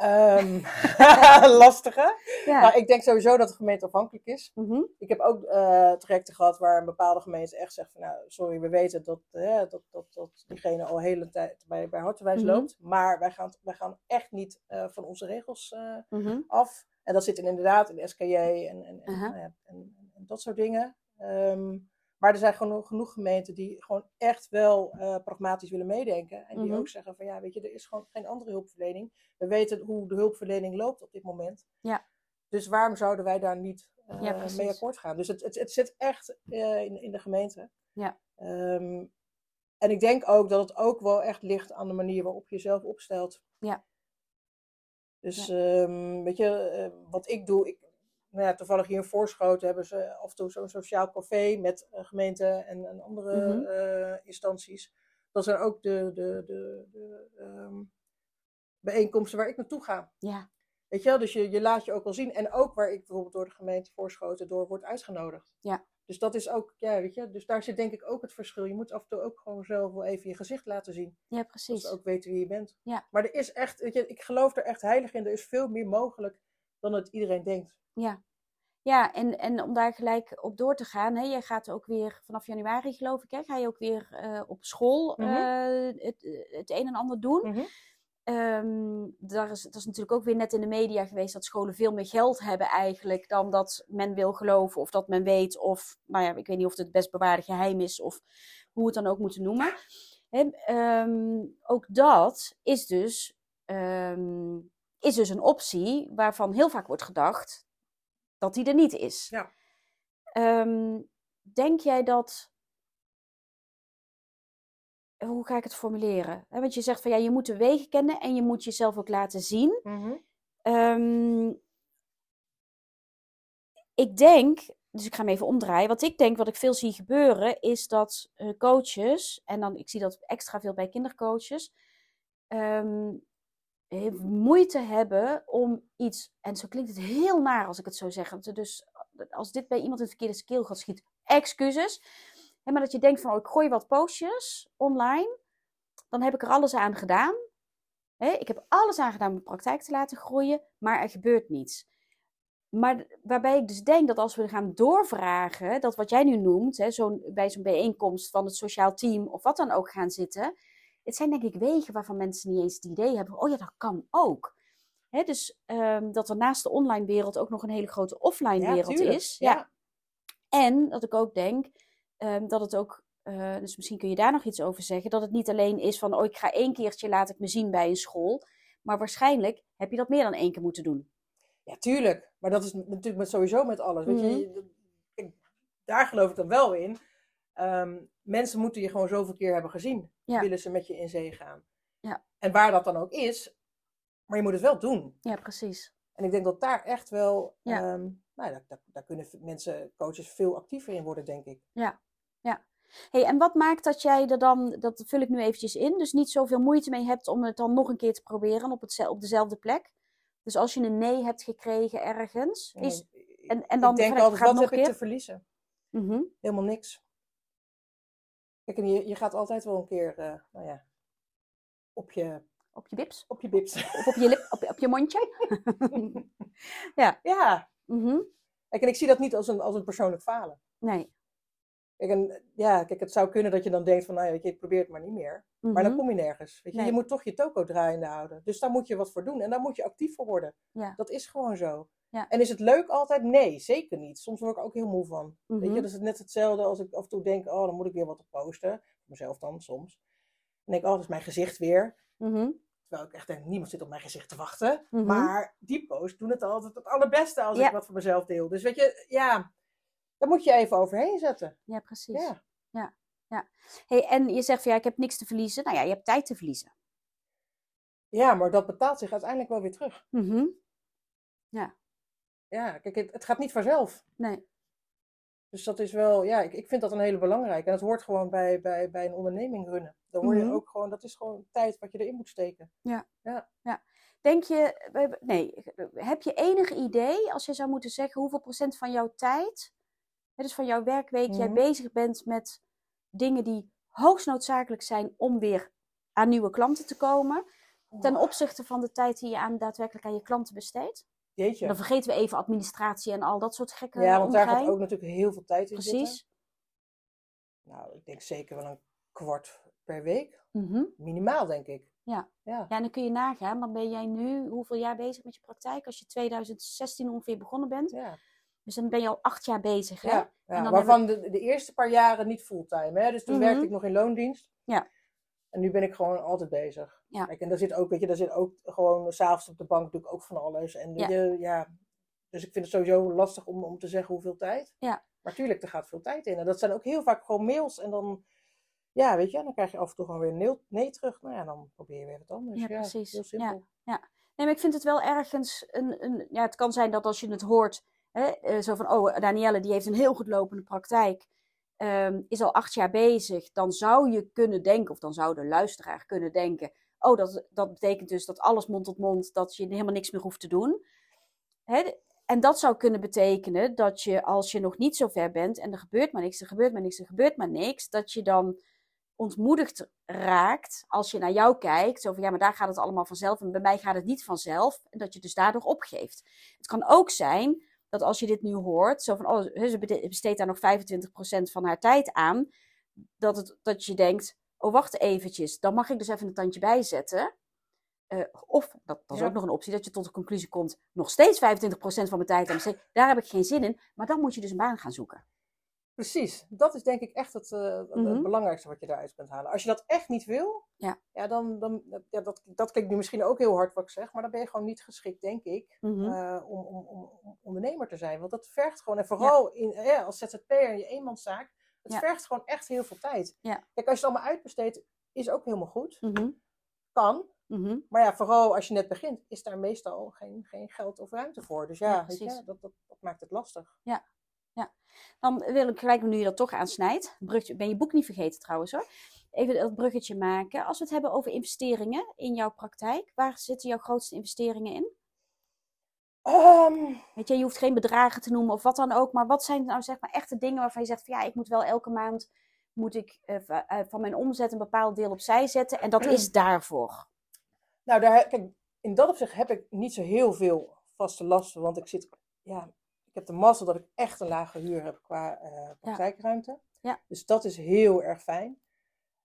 Ehm, <laughs> <laughs> lastige. Ja. Nou, ik denk sowieso dat de gemeente afhankelijk is. Mhm, Ik heb ook eh, trajecten gehad waar een bepaalde gemeente echt zegt van nou, sorry, we weten dat, eh, dat, dat, dat diegene al hele tijd bij, bij Hartenwijs Mhm. loopt. Maar wij gaan, wij gaan echt niet eh, van onze regels mhm, af. En dat zit in, inderdaad in de SKJ en, en, en, Aha. nou en, en- en dat soort dingen. Ehm, maar er zijn gewoon genoeg gemeenten die gewoon echt wel eh, pragmatisch willen meedenken. En die Mhm. ook zeggen van ja, weet je, er is gewoon geen andere hulpverlening. We weten hoe de hulpverlening loopt op dit moment. Ja. Dus waarom zouden wij daar niet eh, Ja, mee akkoord gaan? Dus het, het, het zit echt eh, in, in de gemeente. Ja. Ehm, en ik denk ook dat het ook wel echt ligt aan de manier waarop je jezelf opstelt. Ja. Dus ehm, weet je, wat ik doe, ik, nou ja, toevallig hier in Voorschoten hebben ze af en toe zo'n sociaal café met gemeenten en, en andere Mhm. uh, instanties. Dat zijn ook de, de, de, de um, bijeenkomsten waar ik naartoe ga. Ja. Weet je wel, dus je, je laat je ook wel zien. En ook waar ik bijvoorbeeld door de gemeente Voorschoten door word uitgenodigd. Ja. Dus dat is ook, ja, weet je, dus daar zit denk ik ook het verschil. Je moet af en toe ook gewoon zelf wel even je gezicht laten zien. Ja, precies. Dat ze ook weten wie je bent. Ja. Maar er is echt, weet je, ik geloof er echt heilig in. Er is veel meer mogelijk dan het iedereen denkt. Ja. Ja, en, en om daar gelijk op door te gaan, hè, jij gaat ook weer vanaf januari, geloof ik, hè, ga je ook weer uh, op school Mhm. uh, het, het een en ander doen. Um, daar is, dat is natuurlijk ook weer net in de media geweest dat scholen veel meer geld hebben eigenlijk dan dat men wil geloven of dat men weet of, nou ja, ik weet niet of het het best bewaarde geheim is of hoe we het dan ook moeten noemen. En, um, ook dat is dus, um, is dus een optie waarvan heel vaak wordt gedacht dat die er niet is. Ja. denk jij dat hoe ga ik het formuleren? Want je zegt van ja, je moet de wegen kennen en je moet jezelf ook laten zien. Mm -hmm. um, ik denk, dus ik ga hem even omdraaien. Wat ik denk, wat ik veel zie gebeuren, is dat uh, coaches, en dan ik zie dat extra veel bij kindercoaches, um, moeite hebben om iets, en zo klinkt het heel naar als ik het zo zeg. Dus als dit bij iemand in het verkeerde keel gaat schiet, excuses. Maar dat je denkt van, oh, ik gooi wat postjes online, dan heb ik er alles aan gedaan. Ik heb alles aan gedaan om mijn praktijk te laten groeien, maar er gebeurt niets. Maar waarbij ik dus denk dat als we gaan doorvragen, dat wat jij nu noemt, he, zo bij zo'n bijeenkomst van het sociaal team of wat dan ook gaan zitten, het zijn denk ik wegen waarvan mensen niet eens het idee hebben, oh ja, dat kan ook. He, dus um, dat er naast de online wereld ook nog een hele grote offline ja, wereld tuurlijk. is. Ja. ja. En dat ik ook denk, Um, dat het ook eh, dus misschien kun je daar nog iets over zeggen, dat het niet alleen is van, oh ik ga één keertje, laat ik me zien bij een school. Maar waarschijnlijk heb je dat meer dan één keer moeten doen. Ja, tuurlijk. Maar dat is natuurlijk met, sowieso met alles. Weet Mhm. je, kijk, daar geloof ik dan wel in. Ehm, mensen moeten je gewoon zoveel keer hebben gezien. Ja. Willen ze met je in zee gaan. Ja. En waar dat dan ook is. Maar je moet het wel doen. Ja, precies. En ik denk dat daar echt wel. Ja. ehm, nou, daar, daar, daar kunnen mensen, coaches, veel actiever in worden, denk ik. Hey, en wat maakt dat jij er dan, dat vul ik nu eventjes in, dus niet zoveel moeite mee hebt om het dan nog een keer te proberen op, het, op dezelfde plek? Dus als je een nee hebt gekregen ergens, is, Ja, en- en dan ik denk altijd, wat nog heb een ik keer? te verliezen? Mhm. Helemaal niks. Kijk, en je, je gaat altijd wel een keer, eh, nou ja, op je, op je bips? op je bips. Of op je lip, op, op je mondje? <laughs> ja. ja. Kijk, en ik zie dat niet als een, als een persoonlijk falen. Nee. Kijk, en, ja, kijk, het zou kunnen dat je dan denkt van, nou ja, weet je, ik probeer het maar niet meer. Maar dan Mhm. kom je nergens. Weet je, Nee. je moet toch je toko draaiende houden. Dus daar moet je wat voor doen. En daar moet je actief voor worden. Ja. Dat is gewoon zo. Ja. En is het leuk altijd? Nee, zeker niet. Soms word ik ook heel moe van. Weet je, Mhm. dat is net hetzelfde als ik af en toe denk, oh, dan moet ik weer wat op posten. Mezelf dan, soms. Dan denk ik, oh, dat is mijn gezicht weer. Mhm. Terwijl ik echt denk, niemand zit op mijn gezicht te wachten. Maar die posts doen het altijd het allerbeste als ik wat voor mezelf deel. Dus weet je, ja, daar moet je even overheen zetten. Ja, precies. Ja. Hey, en je zegt van ja, ik heb niks te verliezen. Nou ja, je hebt tijd te verliezen. ja, maar dat betaalt zich uiteindelijk wel weer terug. Mhm. Ja, kijk, het, het gaat niet vanzelf. Nee. Dus dat is wel, ja, ik, ik vind dat een hele belangrijke. En dat hoort gewoon bij, bij, bij een onderneming runnen. Dan hoor je Mhm. ook gewoon, dat is gewoon tijd wat je erin moet steken. Denk je, we hebben- nee, heb je enig idee, als je zou moeten zeggen, hoeveel procent van jouw tijd, dus van jouw werkweek, jij Mhm. bezig bent met dingen die hoogst noodzakelijk zijn om weer aan nieuwe klanten te komen, ten opzichte van de tijd die je aan, daadwerkelijk aan je klanten besteedt? Jeetje. Dan vergeten we even administratie en al dat soort gekke Ja, want daar gaat ook natuurlijk heel veel tijd in zitten. Precies. Nou, ik denk zeker wel een kwart per week. Mhm. Minimaal, denk ik. Ja. Ja. Ja, en dan kun je nagaan, dan ben jij nu hoeveel jaar bezig met je praktijk? Als je 2016 ongeveer begonnen bent. Ja. Dus dan ben je al acht jaar bezig, hè? Ja, ja, En dan waarvan de, de eerste paar jaren niet fulltime. Hè? Dus toen Mhm. werkte ik nog in loondienst. Ja. En nu ben ik gewoon altijd bezig. Ja. Kijk, en daar zit ook, weet je, daar zit ook gewoon, s'avonds op de bank doe ik ook van alles. En Ja. je, ja, dus ik vind het sowieso lastig om, om te zeggen hoeveel tijd. Ja. Maar tuurlijk, er gaat veel tijd in. En dat zijn ook heel vaak gewoon mails. En dan, ja, weet je, dan krijg je af en toe gewoon weer een nee, nee terug. Nou ja, dan probeer je weer wat anders. Ja, Ja, precies. Heel simpel. Nee, maar ik vind het wel ergens een, een ja, het kan zijn dat als je het hoort, hè, eh, zo van, oh, Danielle die heeft een heel goed lopende praktijk, ehm, is al acht jaar bezig, dan zou je kunnen denken, of dan zou de luisteraar kunnen denken, oh, dat, dat betekent dus dat alles mond tot mond, dat je helemaal niks meer hoeft te doen. Hè, en dat zou kunnen betekenen dat je, als je nog niet zo ver bent en er gebeurt maar niks, er gebeurt maar niks, er gebeurt maar niks, dat je dan ontmoedigd raakt als je naar jou kijkt. Zo van ja, maar daar gaat het allemaal vanzelf en bij mij gaat het niet vanzelf. En dat je dus daardoor opgeeft. Het kan ook zijn dat als je dit nu hoort, zo van oh, ze besteedt daar nog 25% van haar tijd aan. Dat, het, dat je denkt, oh wacht eventjes, dan mag ik dus even een tandje bijzetten. Eh, of, dat, dat is Ja. ook nog een optie, dat je tot de conclusie komt, nog steeds 25% van mijn tijd aan besteed. Daar heb ik geen zin in, maar dan moet je dus een baan gaan zoeken. Precies, dat is denk ik echt het, eh, het- Mhm. belangrijkste wat je daaruit kunt halen. Als je dat echt niet wil, Ja. ja, dan, dan ja, dat, dat klinkt nu misschien ook heel hard wat ik zeg, maar dan ben je gewoon niet geschikt, denk ik, Mhm. eh, om, om, om, om ondernemer te zijn. Want dat vergt gewoon, en vooral in, eh, als ZZP'er in je eenmanszaak, het Ja. vergt gewoon echt heel veel tijd. Ja. Kijk, als je het allemaal uitbesteedt, is ook helemaal goed. Mhm, Kan. Maar ja, vooral als je net begint, is daar meestal geen, geen geld of ruimte voor. Dus ja, Ja, weet je, precies. dat, dat, dat maakt het lastig. Dan wil ik gelijk, nu je dat toch aansnijdt, bruggetje, ben je boek niet vergeten trouwens hoor, even dat bruggetje maken. Als we het hebben over investeringen in jouw praktijk, waar zitten jouw grootste investeringen in? Ehm, Weet je, je hoeft geen bedragen te noemen of wat dan ook, maar wat zijn nou zeg maar echte dingen waarvan je zegt van ja, ik moet wel elke maand moet ik eh, eh, van mijn omzet een bepaald deel opzij zetten en dat is <clears throat> daarvoor. Nou, daar, kijk, in dat opzicht heb ik niet zo heel veel vaste lasten, want ik zit, ja, heb de mazzel dat ik echt een lage huur heb qua eh, praktijkruimte. Ja. Dus dat is heel erg fijn.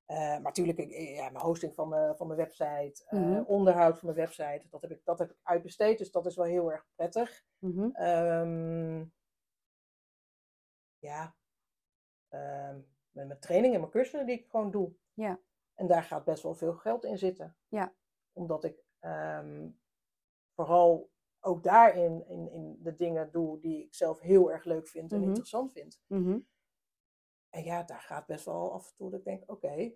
Eh, maar natuurlijk, ik, ja, mijn hosting van mijn, van mijn website, eh, Mhm. onderhoud van mijn website, dat heb, ik, dat heb ik uitbesteed, dus dat is wel heel erg prettig. Mhm. Ehm, ja, Ehm, met mijn trainingen en mijn cursussen die ik gewoon doe. Ja. En daar gaat best wel veel geld in zitten. Ja. Omdat ik ehm, vooral ook daarin in, in de dingen doe die ik zelf heel erg leuk vind en Mhm. interessant vind. Mhm. En ja, daar gaat best wel af en toe dat ik denk, oké,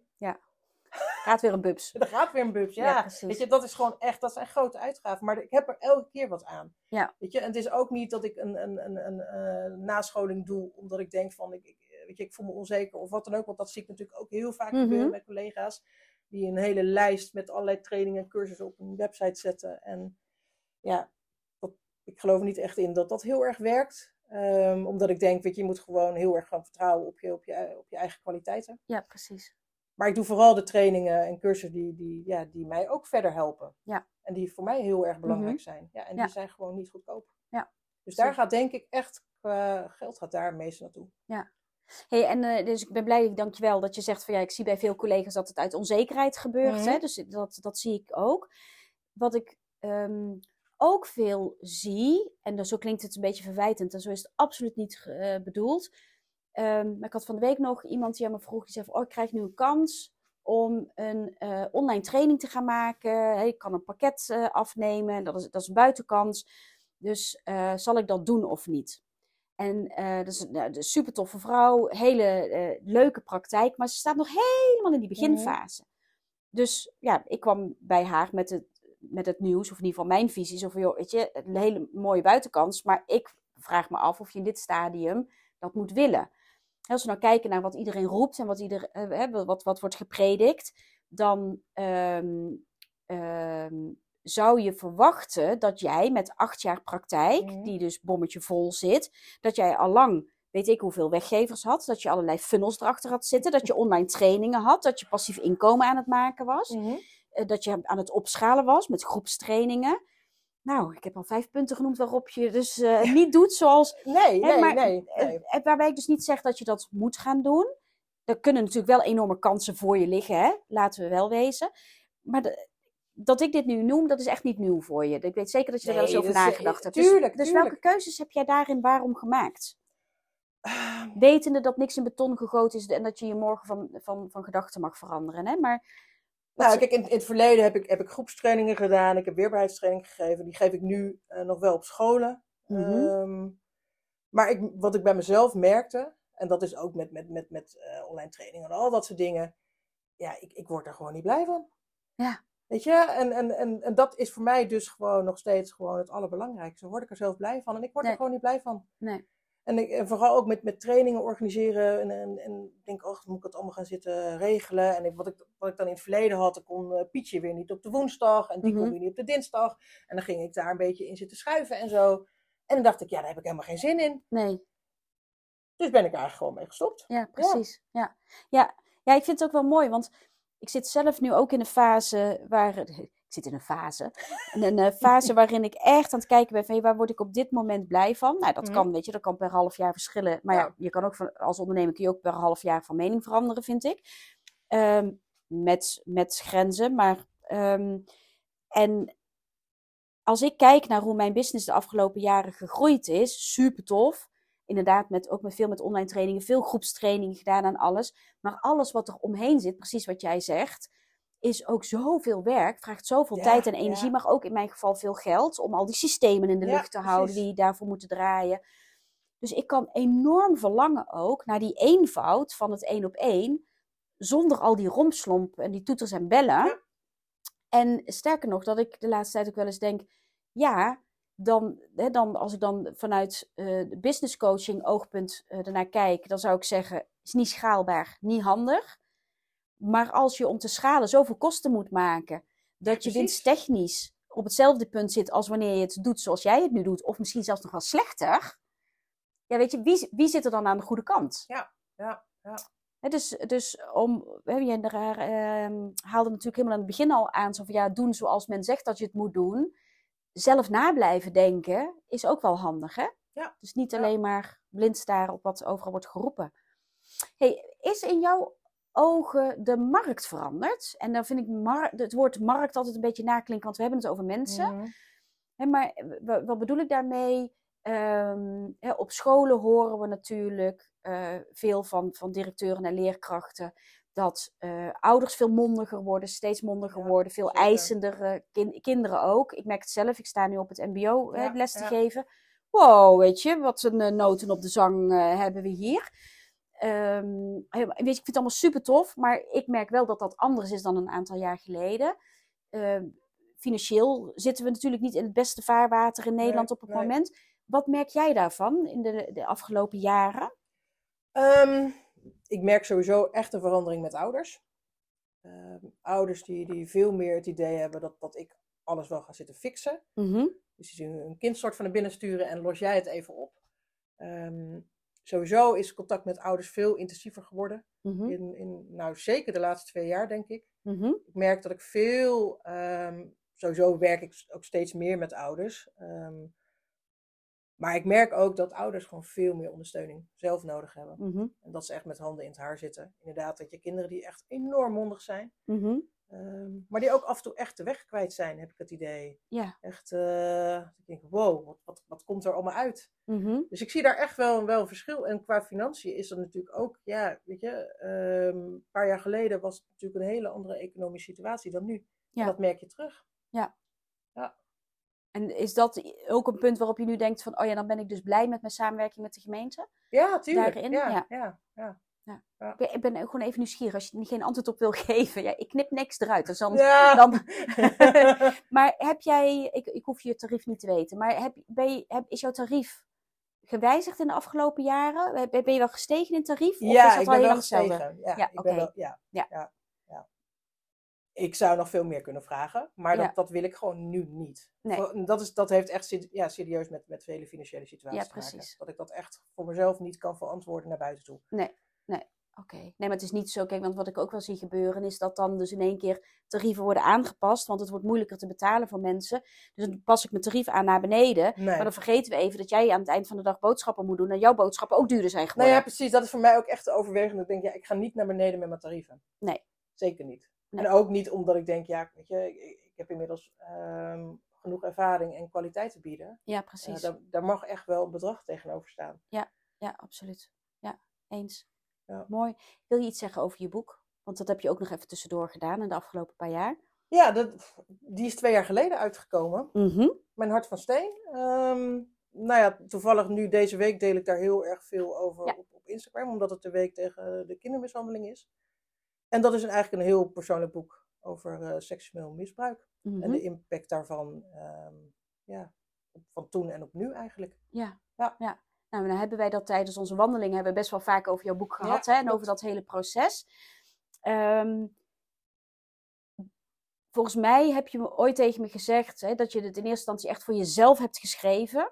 Gaat weer een bubs. <laughs> er gaat weer een bubs. Ja, Ja, precies. weet je, dat is gewoon echt, dat zijn grote uitgaven. Maar ik heb er elke keer wat aan. Ja. Weet je, en het is ook niet dat ik een, een, een, een, eh, nascholing doe, omdat ik denk van, ik, ik, weet je, ik voel me onzeker of wat dan ook. Want dat zie ik natuurlijk ook heel vaak Mhm. gebeuren met collega's. Die een hele lijst met allerlei trainingen en cursussen op een website zetten. En ja, ik geloof niet echt in dat dat heel erg werkt. Ehm, omdat ik denk, weet je, je moet gewoon heel erg gaan vertrouwen op je, op je, op je eigen kwaliteiten. Ja, precies. Maar ik doe vooral de trainingen en cursussen die, die, ja, die mij ook verder helpen. Ja. En die voor mij heel erg belangrijk Mhm. zijn. Ja, en Ja. die zijn gewoon niet goedkoop. Ja, Dus daar gaat denk ik echt, qua geld gaat daar meeste naartoe. Hey, en eh, dus ik ben blij, dankjewel, dat je zegt van ja, ik zie bij veel collega's dat het uit onzekerheid gebeurt. Mhm. Hè? Dus dat, dat zie ik ook. Wat ik ehm, ook veel zie, en dan, zo klinkt het een beetje verwijtend, en zo is het absoluut niet eh, bedoeld. Ehm, maar ik had van de week nog iemand die aan me vroeg, die zei van, oh, ik krijg nu een kans om een eh, online training te gaan maken. Hey, ik kan een pakket eh, afnemen, dat is, dat is een buitenkans. Dus zal ik dat doen of niet? En dat is een, een super toffe vrouw, hele leuke praktijk, maar ze staat nog helemaal in die beginfase. Dus ja, ik kwam bij haar met het, met het nieuws, of in ieder geval mijn visie, zo van, joh, weet je, een hele mooie buitenkans, maar ik vraag me af of je in dit stadium dat moet willen. Als we nou kijken naar wat iedereen roept en wat, ieder, eh, wat, wat wordt gepredikt, dan ehm, ehm, zou je verwachten dat jij met acht jaar praktijk, Mhm. die dus bommetje vol zit, dat jij al lang weet ik hoeveel weggevers had, dat je allerlei funnels erachter had zitten, dat je <laughs> online trainingen had, dat je passief inkomen aan het maken was, eh, dat je aan het opschalen was met groepstrainingen. Nou, ik heb al vijf punten genoemd waarop je dus eh, niet doet zoals Nee, Hè, nee, maar, nee. eh, nee. eh, waarbij ik dus niet zeg dat je dat moet gaan doen. Er kunnen natuurlijk wel enorme kansen voor je liggen, hè? laten we wel wezen. Maar de- dat ik dit nu noem, dat is echt niet nieuw voor je. Ik weet zeker dat je er wel eens over dat is- nagedacht hebt. tuurlijk, dus, dus tuurlijk. welke keuzes heb jij daarin waarom gemaakt? Ah, Wetende dat niks in beton gegoten is en dat je je morgen van, van, van gedachten mag veranderen. Hè? Maar Nou, kijk, in, in het verleden heb ik, heb ik groepstrainingen gedaan. Ik heb weerbaarheidstraining gegeven. Die geef ik nu eh, nog wel op scholen. Mhm. Ehm, maar ik, wat ik bij mezelf merkte, en dat is ook met, met, met, met eh, online trainingen en al dat soort dingen. Ja, ik, ik word er gewoon niet blij van. Ja. Weet je, en, en, en, en dat is voor mij dus gewoon nog steeds gewoon het allerbelangrijkste. Word ik er zelf blij van? En ik word Nee. er gewoon niet blij van. Nee. En, vooral ook met, met trainingen organiseren. En, en, en denk, oh, moet ik het allemaal gaan zitten regelen. En ik, wat, ik, wat ik dan in het verleden had, dan kon eh, Pietje weer niet op de woensdag. En die Mhm. kon weer niet op de dinsdag. En dan ging ik daar een beetje in zitten schuiven en zo. En dan dacht ik, ja, daar heb ik helemaal geen zin in. nee, Dus ben ik eigenlijk gewoon mee gestopt. Ja, precies. Ja. Ja. Ja. ik vind het ook wel mooi, want ik zit zelf nu ook in een fase waar. Ik zit in een fase. Een eh, fase waarin ik echt aan het kijken ben van hey, waar word ik op dit moment blij van? Nou, dat Mhm. kan, weet je, dat kan per half jaar verschillen. Maar ja, je kan ook van, als ondernemer kun je ook per half jaar van mening veranderen, vind ik. Ehm, met, met grenzen. Maar ehm, en als ik kijk naar hoe mijn business de afgelopen jaren gegroeid is, super tof. Inderdaad, met, ook met veel met online trainingen, veel groepstrainingen gedaan en alles. Maar alles wat er omheen zit, precies wat jij zegt, is ook zoveel werk, vraagt zoveel Ja, tijd en energie, ja. maar ook in mijn geval veel geld om al die systemen in de Ja, lucht te houden die daarvoor moeten draaien. Dus ik kan enorm verlangen ook naar die eenvoud van het één op één, zonder al die rompslomp en die toeters en bellen. En sterker nog, dat ik de laatste tijd ook wel eens denk, ja, dan, hè, dan als ik dan vanuit de business coaching oogpunt eh, ernaar kijk, dan zou ik zeggen, is niet schaalbaar, niet handig. Maar als je om te schalen zoveel kosten moet maken, dat je winsttechnisch op hetzelfde punt zit als wanneer je het doet zoals jij het nu doet, of misschien zelfs nog wel slechter. Ja, weet je, wie, wie zit er dan aan de goede kant? Ja, ja. Hè, dus, dus om, hè, je daar, ehm, haalde natuurlijk helemaal aan het begin al aan, zo van ja, doen zoals men zegt dat je het moet doen. Zelf na blijven denken is ook wel handig, hè? Ja. Dus niet Ja. alleen maar blind staren op wat overal wordt geroepen. Hey, is in jouw ogen de markt veranderd? En dan vind ik mar- het woord markt altijd een beetje naklinken, want we hebben het over mensen. Mhm. Maar wat bedoel ik daarmee? Ehm, hè, op scholen horen we natuurlijk eh, veel van, van directeuren en leerkrachten dat eh, ouders veel mondiger worden, steeds mondiger Ja, worden, veel zeker. eisender, kin- kinderen ook. Ik merk het zelf, ik sta nu op het MBO hè, les te ja. geven. Wow, weet je, wat een eh, noten op de zang eh, hebben we hier. Ehm, weet je, ik vind het allemaal super tof, maar ik merk wel dat dat anders is dan een aantal jaar geleden. Ehm, financieel zitten we natuurlijk niet in het beste vaarwater in Nederland op het nee. moment. Wat merk jij daarvan in de, de afgelopen jaren? Ehm, ik merk sowieso echt een verandering met ouders. Ouders die, die veel meer het idee hebben dat, dat ik alles wel ga zitten fixen. Mhm, Dus die zien hun kind soort van naar binnen sturen en los jij het even op. Ehm, sowieso is contact met ouders veel intensiever geworden. mhm, In, in, nou, zeker de laatste twee jaar, denk ik. mhm, Ik merk dat ik veel, ehm, sowieso werk ik ook steeds meer met ouders. Ehm, maar ik merk ook dat ouders gewoon veel meer ondersteuning zelf nodig hebben. mhm, En dat ze echt met handen in het haar zitten. Inderdaad, dat je kinderen die echt enorm mondig zijn. Ehm, maar die ook af en toe echt de weg kwijt zijn, heb ik het idee. Ja. Echt, eh, ik denk, wow, wat, wat, wat komt er allemaal uit? mhm, Dus ik zie daar echt wel, wel een verschil. En qua financiën is dat natuurlijk ook, ja, weet je, ehm, een paar jaar geleden was het natuurlijk een hele andere economische situatie dan nu. Ja. En dat merk je terug. En is dat ook een punt waarop je nu denkt van, oh ja, dan ben ik dus blij met mijn samenwerking met de gemeente? Ja, tuurlijk. Daarin, ja, ja. ja. ja, Ik ben, ik ben gewoon even nieuwsgierig, als je er geen antwoord op wil <laughs> geven. Ja, ik knip niks eruit, dus dan... Ja. <laughs> dan <laughs> maar heb jij, ik, ik hoef je tarief niet te weten, maar heb, ben je, heb, is jouw tarief gewijzigd in de afgelopen jaren? Ben, ben je wel gestegen in tarief? Of is Ja, dat ik al ben wel hetzelfde? gestegen. Ja, Ja, ik ben wel, ja, Ja. ja. ja. Ik zou nog veel meer kunnen vragen, maar Ja. dat, dat wil ik gewoon nu niet. Nee. Dat, is, dat heeft echt ja, serieus met, met vele financiële situaties Ja, te maken. Dat ik dat echt voor mezelf niet kan verantwoorden naar buiten toe. Oké, nee, maar het is niet zo. Kijk, want wat ik ook wel zie gebeuren is dat dan dus in één keer tarieven worden aangepast, want het wordt moeilijker te betalen voor mensen. Dus dan pas ik mijn tarief aan naar beneden. Nee. Maar dan vergeten we even dat jij aan het eind van de dag boodschappen moet doen en jouw boodschappen ook duurder zijn Nou geworden. ja, precies. Dat is voor mij ook echt de overweging. Ik denk, ja, ik ga niet naar beneden met mijn tarieven. Nee. Zeker niet. Nee. En ook niet omdat ik denk, ja, weet je, ik, heb inmiddels ehm, genoeg ervaring en kwaliteit te bieden. Ja, Eh, precies. daar, daar mag echt wel een bedrag tegenover staan. Ja, absoluut. Ja, eens. Ja. Mooi. Wil je iets zeggen over je boek? Want dat heb je ook nog even tussendoor gedaan in de afgelopen paar jaar. Ja, dat, die is twee jaar geleden uitgekomen. Mhm. Mijn Hart van Steen. Ehm, nou ja, toevallig nu deze week deel ik daar heel erg veel over Ja. op, op Instagram, omdat het de week tegen de kindermishandeling is. En dat is eigenlijk een heel persoonlijk boek over eh, seksueel misbruik en Mhm. de impact daarvan ehm, ja, van toen en op nu eigenlijk. Ja. Ja. ja. Nou, dan hebben wij dat tijdens onze wandeling hebben we best wel vaak over jouw boek gehad Ja, hè, en over dat hele proces. Ehm, volgens mij heb je me ooit tegen me gezegd hè, dat je het in eerste instantie echt voor jezelf hebt geschreven.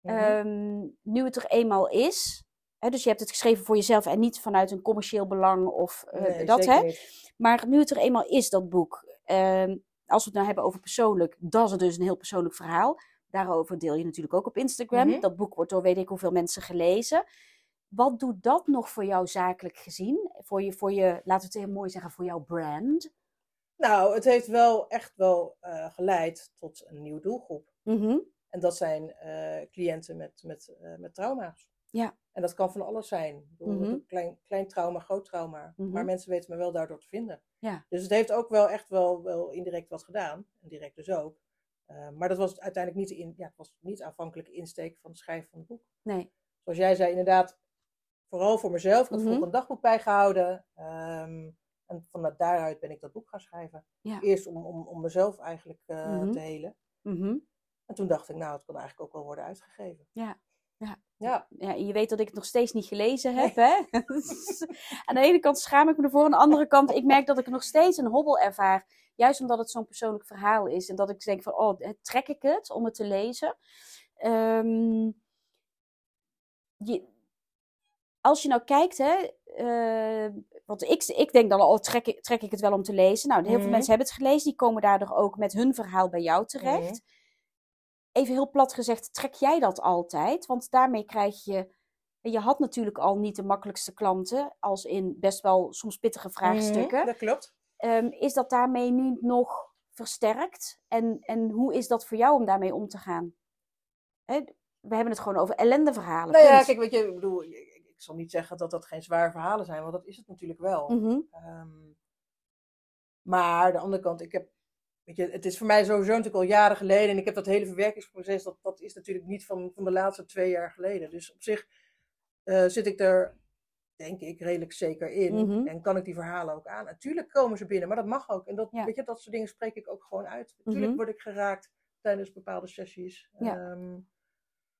Mhm. Ehm, nu het er eenmaal is, hè, dus je hebt het geschreven voor jezelf en niet vanuit een commercieel belang of eh, Nee, dat hè. niet. Maar nu het er eenmaal is, dat boek. ehm, als we het nou hebben over persoonlijk, dat is dus een heel persoonlijk verhaal. Daarover deel je natuurlijk ook op Instagram. Mhm. Dat boek wordt door weet ik hoeveel mensen gelezen. Wat doet dat nog voor jou zakelijk gezien? Voor je, voor je laten we het heel mooi zeggen, voor jouw brand? Nou, het heeft wel echt wel eh, geleid tot een nieuwe doelgroep. Mhm. En dat zijn eh, cliënten met, met, eh, met trauma's. Ja. En dat kan van alles zijn. Bedoel, Mhm. klein, klein trauma, groot trauma. Mhm. Maar mensen weten me wel daardoor te vinden. Ja. Dus het heeft ook wel echt wel, wel indirect wat gedaan. En direct dus ook. Eh, maar dat was uiteindelijk niet de, in, ja, was niet de aanvankelijke insteek van het schrijven van het boek. Nee. Zoals jij zei, inderdaad, vooral voor mezelf. Ik had vroeger een dagboek bijgehouden. ehm, en van daaruit ben ik dat boek gaan schrijven. Ja. Eerst om, om, om mezelf eigenlijk eh, Mhm. te helen. Mhm. En toen dacht ik, nou, het kan eigenlijk ook wel worden uitgegeven. Ja. Ja. Ja, Ja, je weet dat ik het nog steeds niet gelezen heb. Hè? <laughs> aan de ene kant schaam ik me ervoor. Aan de andere kant, ik merk dat ik nog steeds een hobbel ervaar. Juist omdat het zo'n persoonlijk verhaal is. En dat ik denk van, oh, trek ik het om het te lezen. Ehm, je, als je nou kijkt, hè, eh, want ik, ik denk dan al, oh, trek, ik- trek ik het wel om te lezen. Nou, heel veel Mhm. mensen hebben het gelezen. Die komen daardoor ook met hun verhaal bij jou terecht. Even heel plat gezegd, trek jij dat altijd? Want daarmee krijg je... Je had natuurlijk al niet de makkelijkste klanten, als in best wel soms pittige vraagstukken. Mhm, dat klopt. Ehm, is dat daarmee nu nog versterkt? En, en hoe is dat voor jou om daarmee om te gaan? Hè, we hebben het gewoon over ellendeverhalen. Nou ja, kijk, weet je, ik bedoel, ik, ik- ik zal niet zeggen dat dat geen zware verhalen zijn, want dat is het natuurlijk wel. Mhm. Ehm, maar de andere kant, ik heb, weet je, het is voor mij sowieso natuurlijk al jaren geleden. En ik heb dat hele verwerkingsproces, dat, dat is natuurlijk niet van, van de laatste twee jaar geleden. Dus op zich eh, zit ik er, denk ik, redelijk zeker in. Mhm. En kan ik die verhalen ook aan. Natuurlijk komen ze binnen, maar dat mag ook. En dat, Ja. weet je, dat soort dingen spreek ik ook gewoon uit. Natuurlijk Mhm. word ik geraakt tijdens bepaalde sessies. Ja. Ehm,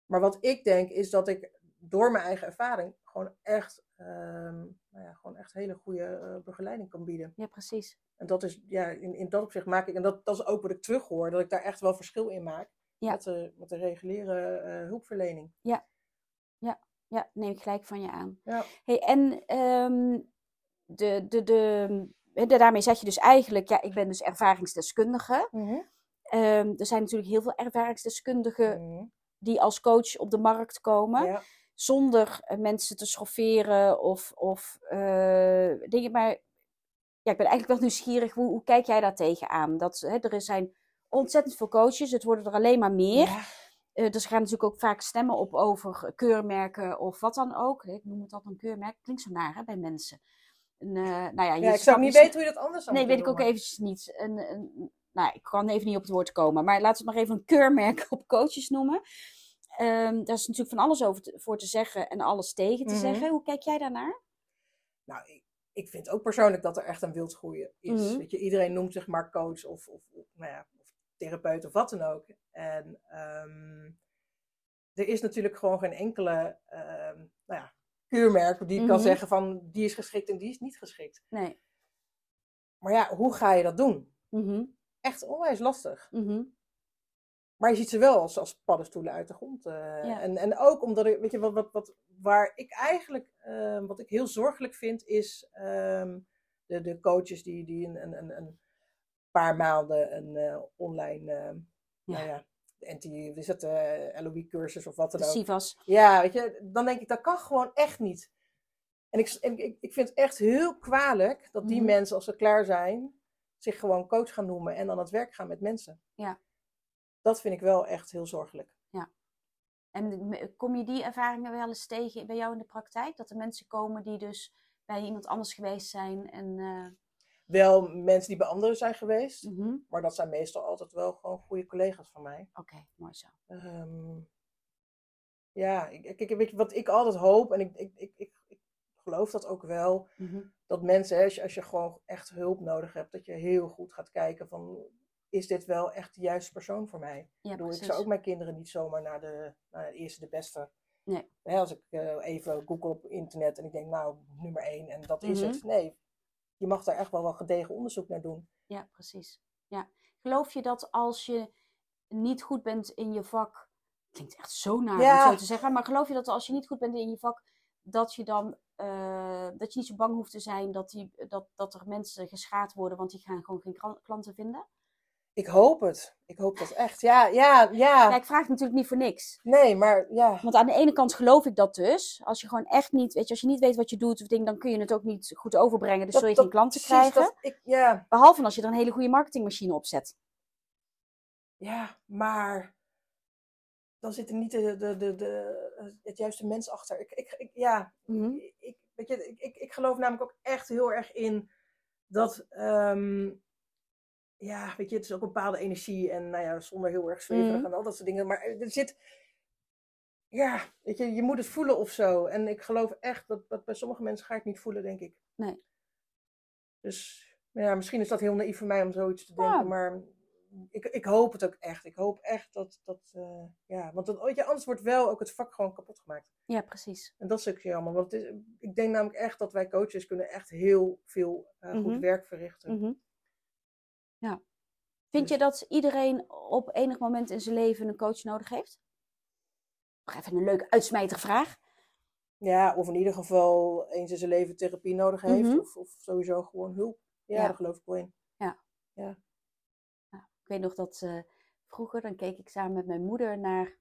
maar wat ik denk, is dat ik door mijn eigen ervaring gewoon echt, ehm, nou ja, gewoon echt hele goede eh, begeleiding kan bieden. Ja, precies. En dat is, ja, in, in dat opzicht maak ik, en dat, dat is ook wat ik terughoor, dat ik daar echt wel verschil in maak Ja. met, de, met de reguliere eh, hulpverlening. Ja, neem ik gelijk van je aan. Ja. Hey, en ehm, de, de, de, de, daarmee zeg je dus eigenlijk, ja, ik ben dus ervaringsdeskundige. Ehm, er zijn natuurlijk heel veel ervaringsdeskundigen Mhm. die als coach op de markt komen. Ja. Zonder eh, mensen te schofferen of, of eh, dingen. Maar ja, ik ben eigenlijk wel nieuwsgierig, hoe, hoe kijk jij daar tegenaan? Dat, hè, er zijn ontzettend veel coaches, het worden er alleen maar meer. Ja. Eh, dus er gaan natuurlijk ook vaak stemmen op over keurmerken of wat dan ook. Ik noem het altijd een keurmerk. Klinkt zo naar hè, bij mensen. Een, eh, nou ja, je Ja, ik zou niet weten hoe je dat anders zou Nee, weet ik ook eventjes niet. Een, een, nou, ik kan even niet op het woord komen. Maar laten we het maar even een keurmerk <laughs> op coaches noemen. Ehm, daar is natuurlijk van alles over te- voor te zeggen en alles tegen te Mhm. zeggen. Hoe kijk jij daarnaar? Nou, ik, ik vind ook persoonlijk dat er echt een wildgroei is. Mhm. Weet je, iedereen noemt zich maar coach of, of, of, nou ja, of therapeut of wat dan ook. En ehm, er is natuurlijk gewoon geen enkele ehm, nou ja, keurmerk die ik kan Mhm. zeggen van die is geschikt en die is niet geschikt. Nee. Maar ja, hoe ga je dat doen? Mhm, Echt onwijs lastig. mhm, Maar je ziet ze wel als, als paddenstoelen uit de grond. eh, Ja. en, en ook omdat ik, weet je, wat, wat, wat, waar ik eigenlijk, eh, wat ik heel zorgelijk vind, is ehm, de, de coaches die, die een, een, paar maanden een eh, online, Ja. nou ja, anti, is het eh LOE-cursus of wat dan de ook. SIVAS. Ja, weet je, dan denk ik, dat kan gewoon echt niet. En ik, en ik, ik vind het echt heel kwalijk dat die Mhm. mensen, als ze klaar zijn, zich gewoon coach gaan noemen en aan het werk gaan met mensen. Ja. Dat vind ik wel echt heel zorgelijk. En me- kom je die ervaringen wel eens tegen bij jou in de praktijk? Dat er mensen komen die dus bij iemand anders geweest zijn en... eh, Wel mensen die bij anderen zijn geweest, mhm. maar dat zijn meestal altijd wel gewoon goede collega's van mij. Oké, mooi zo. Ehm, ja, ik, ik, weet je, wat ik altijd hoop, en ik, ik, ik, ik, ik geloof dat ook wel, Mhm. dat mensen, hè, als je, als je gewoon echt hulp nodig hebt, dat je heel goed gaat kijken van, is dit wel echt de juiste persoon voor mij? Ja, Ik bedoel, ik zou ook mijn kinderen niet zomaar naar de, naar de eerste, de beste. Nee. Hè, als ik eh, even google op internet en ik denk, nou, nummer één en dat is Mhm. het. Nee, je mag daar echt wel wel gedegen onderzoek naar doen. Ja, precies. Ja. Geloof je dat als je niet goed bent in je vak, klinkt echt zo naar om zo te zeggen, maar geloof je dat als je niet goed bent in je vak, dat je dan eh, dat je niet zo bang hoeft te zijn dat, die, dat, dat er mensen geschaad worden, want die gaan gewoon geen klan- klanten vinden? Ik hoop het. Ik hoop dat echt. Ja, ja, ja. Ja, ik vraag het natuurlijk niet voor niks. Nee, maar ja. Want aan de ene kant geloof ik dat dus. Als je gewoon echt niet, weet je, als je niet weet wat je doet of ding, dan kun je het ook niet goed overbrengen. Dus dat- zul je dat- geen klanten precies, krijgen. dat ik, ja, Behalve als je er een hele goede marketingmachine op zet. ja, maar dan zit er niet de, de, de, de, het juiste mens achter. Ik, ik, ik, ja, Mhm. ik, weet je, ik, ik, ik geloof namelijk ook echt heel erg in dat, ehm, ja, weet je, het is ook een bepaalde energie en nou ja, zonder heel erg zweverig Mhm. en al dat soort dingen. Maar er zit, ja, weet je, je moet het voelen of zo. En ik geloof echt dat, dat bij sommige mensen ga het niet voelen, denk ik. Nee. Dus ja, misschien is dat heel naïef voor mij om zoiets te denken, Ja. maar ik, ik hoop het ook echt. Ik hoop echt dat, dat eh, ja, want dat, weet je, anders wordt wel ook het vak gewoon kapot gemaakt. Ja, precies. En dat is ook jammer, want het is, ik denk namelijk echt dat wij coaches kunnen echt heel veel eh, Mhm. goed werk verrichten. Mhm. Ja. Vind je dat iedereen op enig moment in zijn leven een coach nodig heeft? Nog even een leuke uitsmijter vraag. Ja, of in ieder geval eens in zijn leven therapie nodig heeft, Mhm. of, of sowieso gewoon hulp. Ja, Ja. daar geloof ik wel in. Ik weet nog dat eh, vroeger, dan keek ik samen met mijn moeder naar,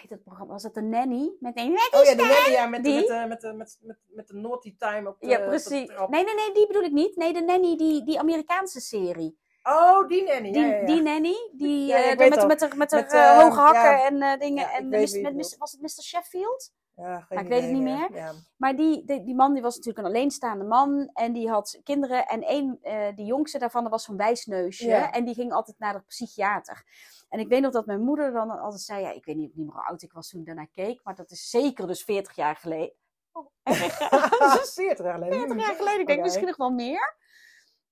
heet dat programma? Was dat de Nanny? Met een Oh ja, die Nanny, ja, met, de, Die? met, de, met, de, met, met, met de naughty time op de, Ja, op de precies. Nee, nee, nee, die bedoel ik niet. Nee, de Nanny, die, die Amerikaanse serie. Oh, die nanny. Die, ja, ja, die nanny, die Ja, eh, met, met, met, met, haar, eh, eh, hoge hakken en eh, dingen. En mis- met, mis- was het Mr. Sheffield? Ja, Nou, ik weet het niet meer. Ja. Maar die, die, die man die was natuurlijk een alleenstaande man. En die had kinderen. En een, eh die jongste daarvan dat was zo'n wijsneusje. Ja. En die ging altijd naar de psychiater. En ik weet nog dat mijn moeder dan altijd zei... Ja, ik weet niet, niet meer hoe oud ik was toen ik daarnaar keek. Maar dat is zeker dus 40 jaar geleden. Oh, <laughs> <laughs> erg. 40 jaar geleden. 40 jaar geleden. Ik denk misschien nog wel meer.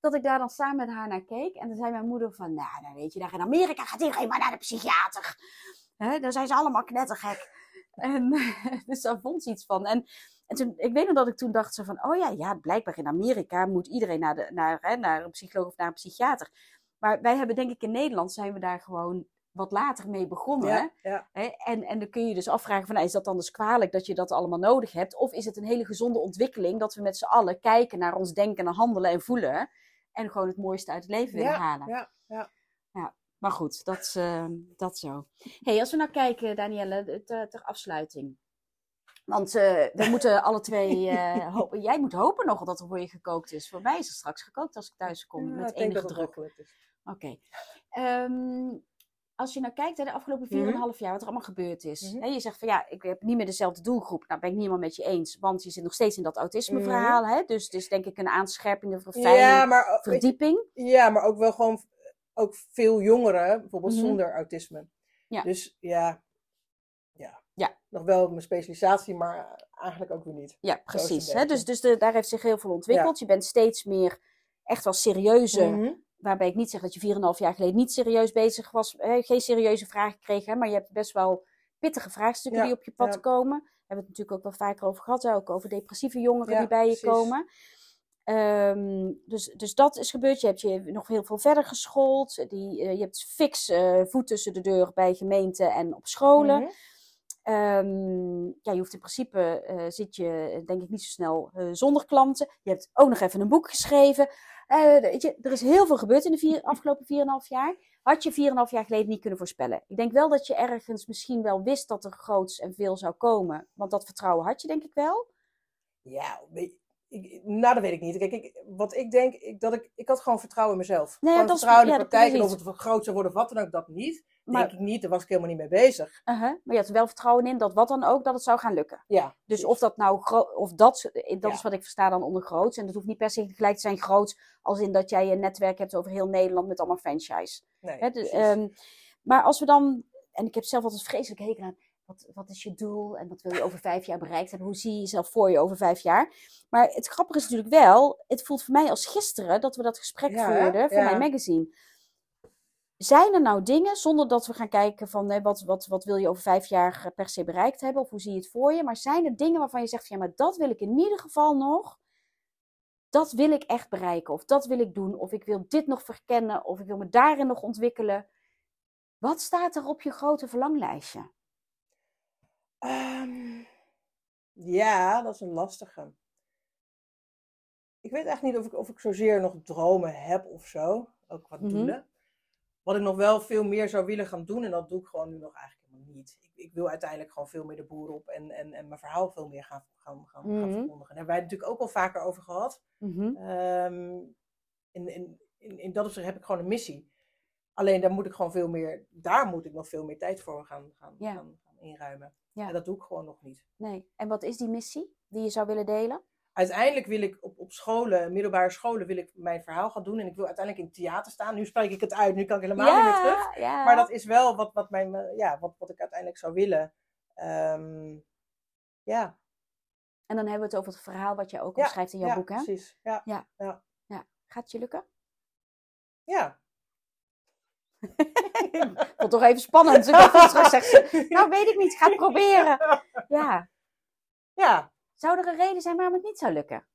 Dat ik daar dan samen met haar naar keek. En dan zei mijn moeder van... Nou, dan weet je, daar in Amerika gaat iedereen maar naar de psychiater. Hè, daar zijn ze allemaal knettergek. En <laughs> dus daar vond ze iets van. En, en toen, ik weet nog dat ik toen dacht zo van... Oh ja, ja, blijkbaar in Amerika moet iedereen naar, de, naar, hè, naar een psycholoog of naar een psychiater. Maar wij hebben denk ik in Nederland zijn we daar gewoon wat later mee begonnen. Ja, ja. Hè? En, en dan kun je dus afvragen van, nou, is dat dan dus kwalijk dat je dat allemaal nodig hebt? Of is het een hele gezonde ontwikkeling dat we met z'n allen kijken naar ons denken en handelen en voelen en gewoon het mooiste uit het leven willen halen? Ja, ja. Maar goed, dat, is, eh, dat zo. hey, als we nou kijken, Danielle, ter, ter afsluiting. Want eh, we <laughs> moeten alle twee, eh, hopen. jij moet hopen nog dat er voor je gekookt is. Voor mij is er straks gekookt als ik thuis kom, Ja, met enige druk. Oké. Ehm, als je nou kijkt naar de afgelopen 4,5 jaar, wat er allemaal gebeurd is. Mhm. Hè, je zegt van ja, ik heb niet meer dezelfde doelgroep. Nou, ben ik niet helemaal met je eens. Want je zit nog steeds in dat autisme-verhaal. hè? Dus het is denk ik een aanscherping, een verfijning. Ja maar, verdieping. ja, maar ook wel gewoon ook veel jongeren, bijvoorbeeld Mhm. zonder autisme. Ja. Dus ja, ja. Ja. Nog wel mijn specialisatie, maar eigenlijk ook weer niet. Ja, precies. Hè? Dus, dus de, daar heeft zich heel veel ontwikkeld. Je bent steeds meer echt wel serieuze. Mhm. Waarbij ik niet zeg dat je 4,5 jaar geleden niet serieus bezig was. hè, geen serieuze vragen kreeg. Hè? Maar je hebt best wel pittige vraagstukken Ja, die op je pad komen. Daar hebben we het natuurlijk ook wel vaker over gehad. Hè? Ook over depressieve jongeren die bij je precies. komen. Ehm, dus, dus dat is gebeurd. Je hebt je nog heel veel verder geschoold. Die, eh, je hebt fix eh, voet tussen de deur bij gemeenten en op scholen. Mhm. Ehm, ja, je hoeft in principe, eh, zit je denk ik niet zo snel zonder klanten. Je hebt ook nog even een boek geschreven. Weet je, er is heel veel gebeurd in de vier, afgelopen 4,5 jaar. Had je 4,5 jaar geleden niet kunnen voorspellen. Ik denk wel dat je ergens misschien wel wist dat er groots en veel zou komen. Want dat vertrouwen had je denk ik wel. Ja, ik, nou dat weet ik niet. Kijk, ik, wat ik denk, ik, dat ik, ik had gewoon vertrouwen in mezelf. Nee, ja, dat vertrouwen in de dat praktijk en of het groot zou worden of wat dan ook, dat niet. Maar, Denk ik niet, daar was ik helemaal niet mee bezig. maar je had er wel vertrouwen in dat wat dan ook, dat het zou gaan lukken. Ja, Dus of dat nou of dat, dat Ja. is wat ik versta dan onder groots. En dat hoeft niet per se gelijk te zijn groots, als in dat jij een netwerk hebt over heel Nederland met allemaal franchise. nee, Hè, precies. ehm, maar als we dan, en ik heb zelf altijd vreselijk hekel aan, wat, wat is je doel en wat wil je over vijf jaar bereikt hebben? Hoe zie je jezelf voor je over vijf jaar? Maar het grappige is natuurlijk wel, het voelt voor mij als gisteren dat we dat gesprek Ja, voerden voor Ja. mijn magazine. Zijn er nou dingen, zonder dat we gaan kijken van hè, wat, wat, wat wil je over vijf jaar eh, per se bereikt hebben of hoe zie je het voor je? Maar zijn er dingen waarvan je zegt van ja, maar dat wil ik in ieder geval nog, dat wil ik echt bereiken of dat wil ik doen of ik wil dit nog verkennen of ik wil me daarin nog ontwikkelen. Wat staat er op je grote verlanglijstje? Ehm, ja, dat is een lastige. Ik weet echt niet of ik, of ik zozeer nog dromen heb of zo. Ook wat Mhm. doelen. Wat ik nog wel veel meer zou willen gaan doen, en dat doe ik gewoon nu nog eigenlijk helemaal niet. Ik, ik wil uiteindelijk gewoon veel meer de boer op en, en, en mijn verhaal veel meer gaan, gaan, gaan, gaan Mhm. verkondigen. Daar hebben wij het natuurlijk ook al vaker over gehad. Mhm. Ehm, in, in, in, in dat opzicht heb ik gewoon een missie. Alleen daar moet ik gewoon veel meer, daar moet ik nog veel meer tijd voor gaan, gaan, Ja. gaan, gaan inruimen. Ja. En dat doe ik gewoon nog niet. Nee. En wat is die missie die je zou willen delen? Uiteindelijk wil ik op, op scholen, middelbare scholen, wil ik mijn verhaal gaan doen. En ik wil uiteindelijk in theater staan. Nu spreek ik het uit, nu kan ik helemaal niet meer terug. ja. Maar dat is wel wat, wat, mijn, eh, ja, wat, wat ik uiteindelijk zou willen. Ehm, ja, En dan hebben we het over het verhaal wat je ook Ja, omschrijft in jouw ja boek, hè? precies. Ja, Gaat het je lukken? ja. <laughs> Ik vond het toch even spannend. Ik zegt ze, nou weet ik niet, ga het proberen. Ja. Ja, Zou er een reden zijn waarom het niet zou lukken?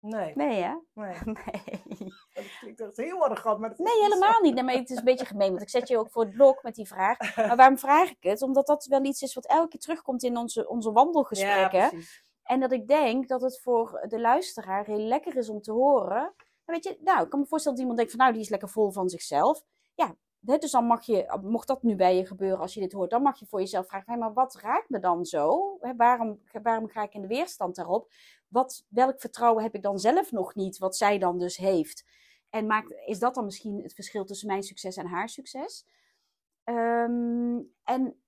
nee, Nee, hè? nee. <laughs> Nee. Dat klinkt echt heel arrogant, maar Nee, helemaal niet. Nee, maar het is een beetje gemeen, want ik zet je ook voor het blok met die vraag. Maar waarom vraag ik het? Omdat dat wel iets is wat elke keer terugkomt in onze, onze Ja, wandelgesprekken. precies. En dat ik denk dat het voor de luisteraar heel lekker is om te horen. Weet je, nou, ik kan me voorstellen dat iemand denkt van nou, die is lekker vol van zichzelf. Ja, dus dan mag je, mocht dat nu bij je gebeuren als je dit hoort, dan mag je voor jezelf vragen, maar wat raakt me dan zo? Waarom, waarom ga ik in de weerstand daarop? Wat, welk vertrouwen heb ik dan zelf nog niet, wat zij dan dus heeft? En maakt, is dat dan misschien het verschil tussen mijn succes en haar succes? Ehm, en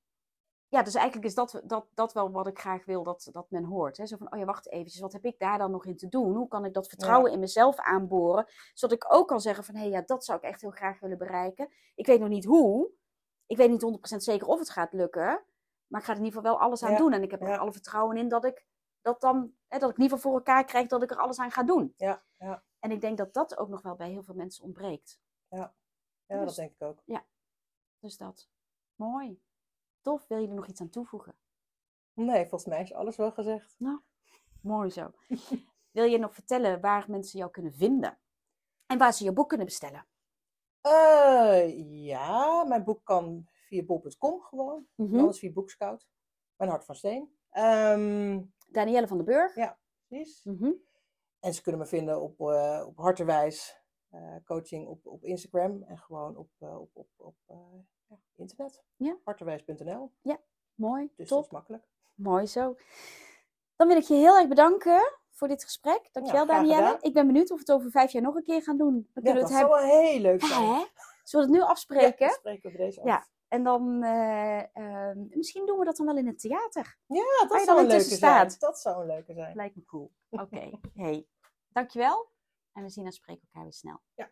ja, dus eigenlijk is dat, dat, dat wel wat ik graag wil dat, dat men hoort. Hè? Zo van, oh ja, wacht eventjes, wat heb ik daar dan nog in te doen? Hoe kan ik dat vertrouwen in mezelf aanboren? Zodat ik ook kan zeggen van, hé, hey, ja, dat zou ik echt heel graag willen bereiken. Ik weet nog niet hoe. Ik weet niet 100% zeker of het gaat lukken. Maar ik ga er in ieder geval wel alles aan Ja, doen. En ik heb er ja. alle vertrouwen in dat ik dat dan, hè, dat ik in ieder geval voor elkaar krijg dat ik er alles aan ga doen. Ja, ja, En ik denk dat dat ook nog wel bij heel veel mensen ontbreekt. ja Dus- dat denk ik ook. Dus dat. Mooi. Tof. Wil je er nog iets aan toevoegen? Nee, volgens mij is alles wel gezegd. Mooi zo. <laughs> Wil je nog vertellen waar mensen jou kunnen vinden? En waar ze je boek kunnen bestellen? Eh, ja, mijn boek kan via bol.com gewoon. Mhm. Anders via Boekscout. Mijn hart van steen. Ehm, Danielle van den Burg. Ja. precies. Mhm. En ze kunnen me vinden op, eh op Harterwijs eh, coaching op, op Instagram. En gewoon op, op, op, op ja, internet. Ja. Harterwijs.nl. Mooi. Dus dat is makkelijk. Mooi zo. Dan wil ik je heel erg bedanken voor dit gesprek. Dankjewel, graag Danielle. Ik ben benieuwd of we het over vijf jaar nog een keer gaan doen. Dan Ja, dat het zou wel heel leuk zijn. Ja, hè? Zullen we het nu Ja, afspreken? spreken we deze af. Ja. En dan, eh, ehm, misschien doen we dat dan wel in het theater. Ja, dat zou een leuke zijn. staat. Dat zou een leuke zijn. Lijkt me cool. Oké. Hey, dankjewel. En we zien en spreken elkaar weer snel. Ja.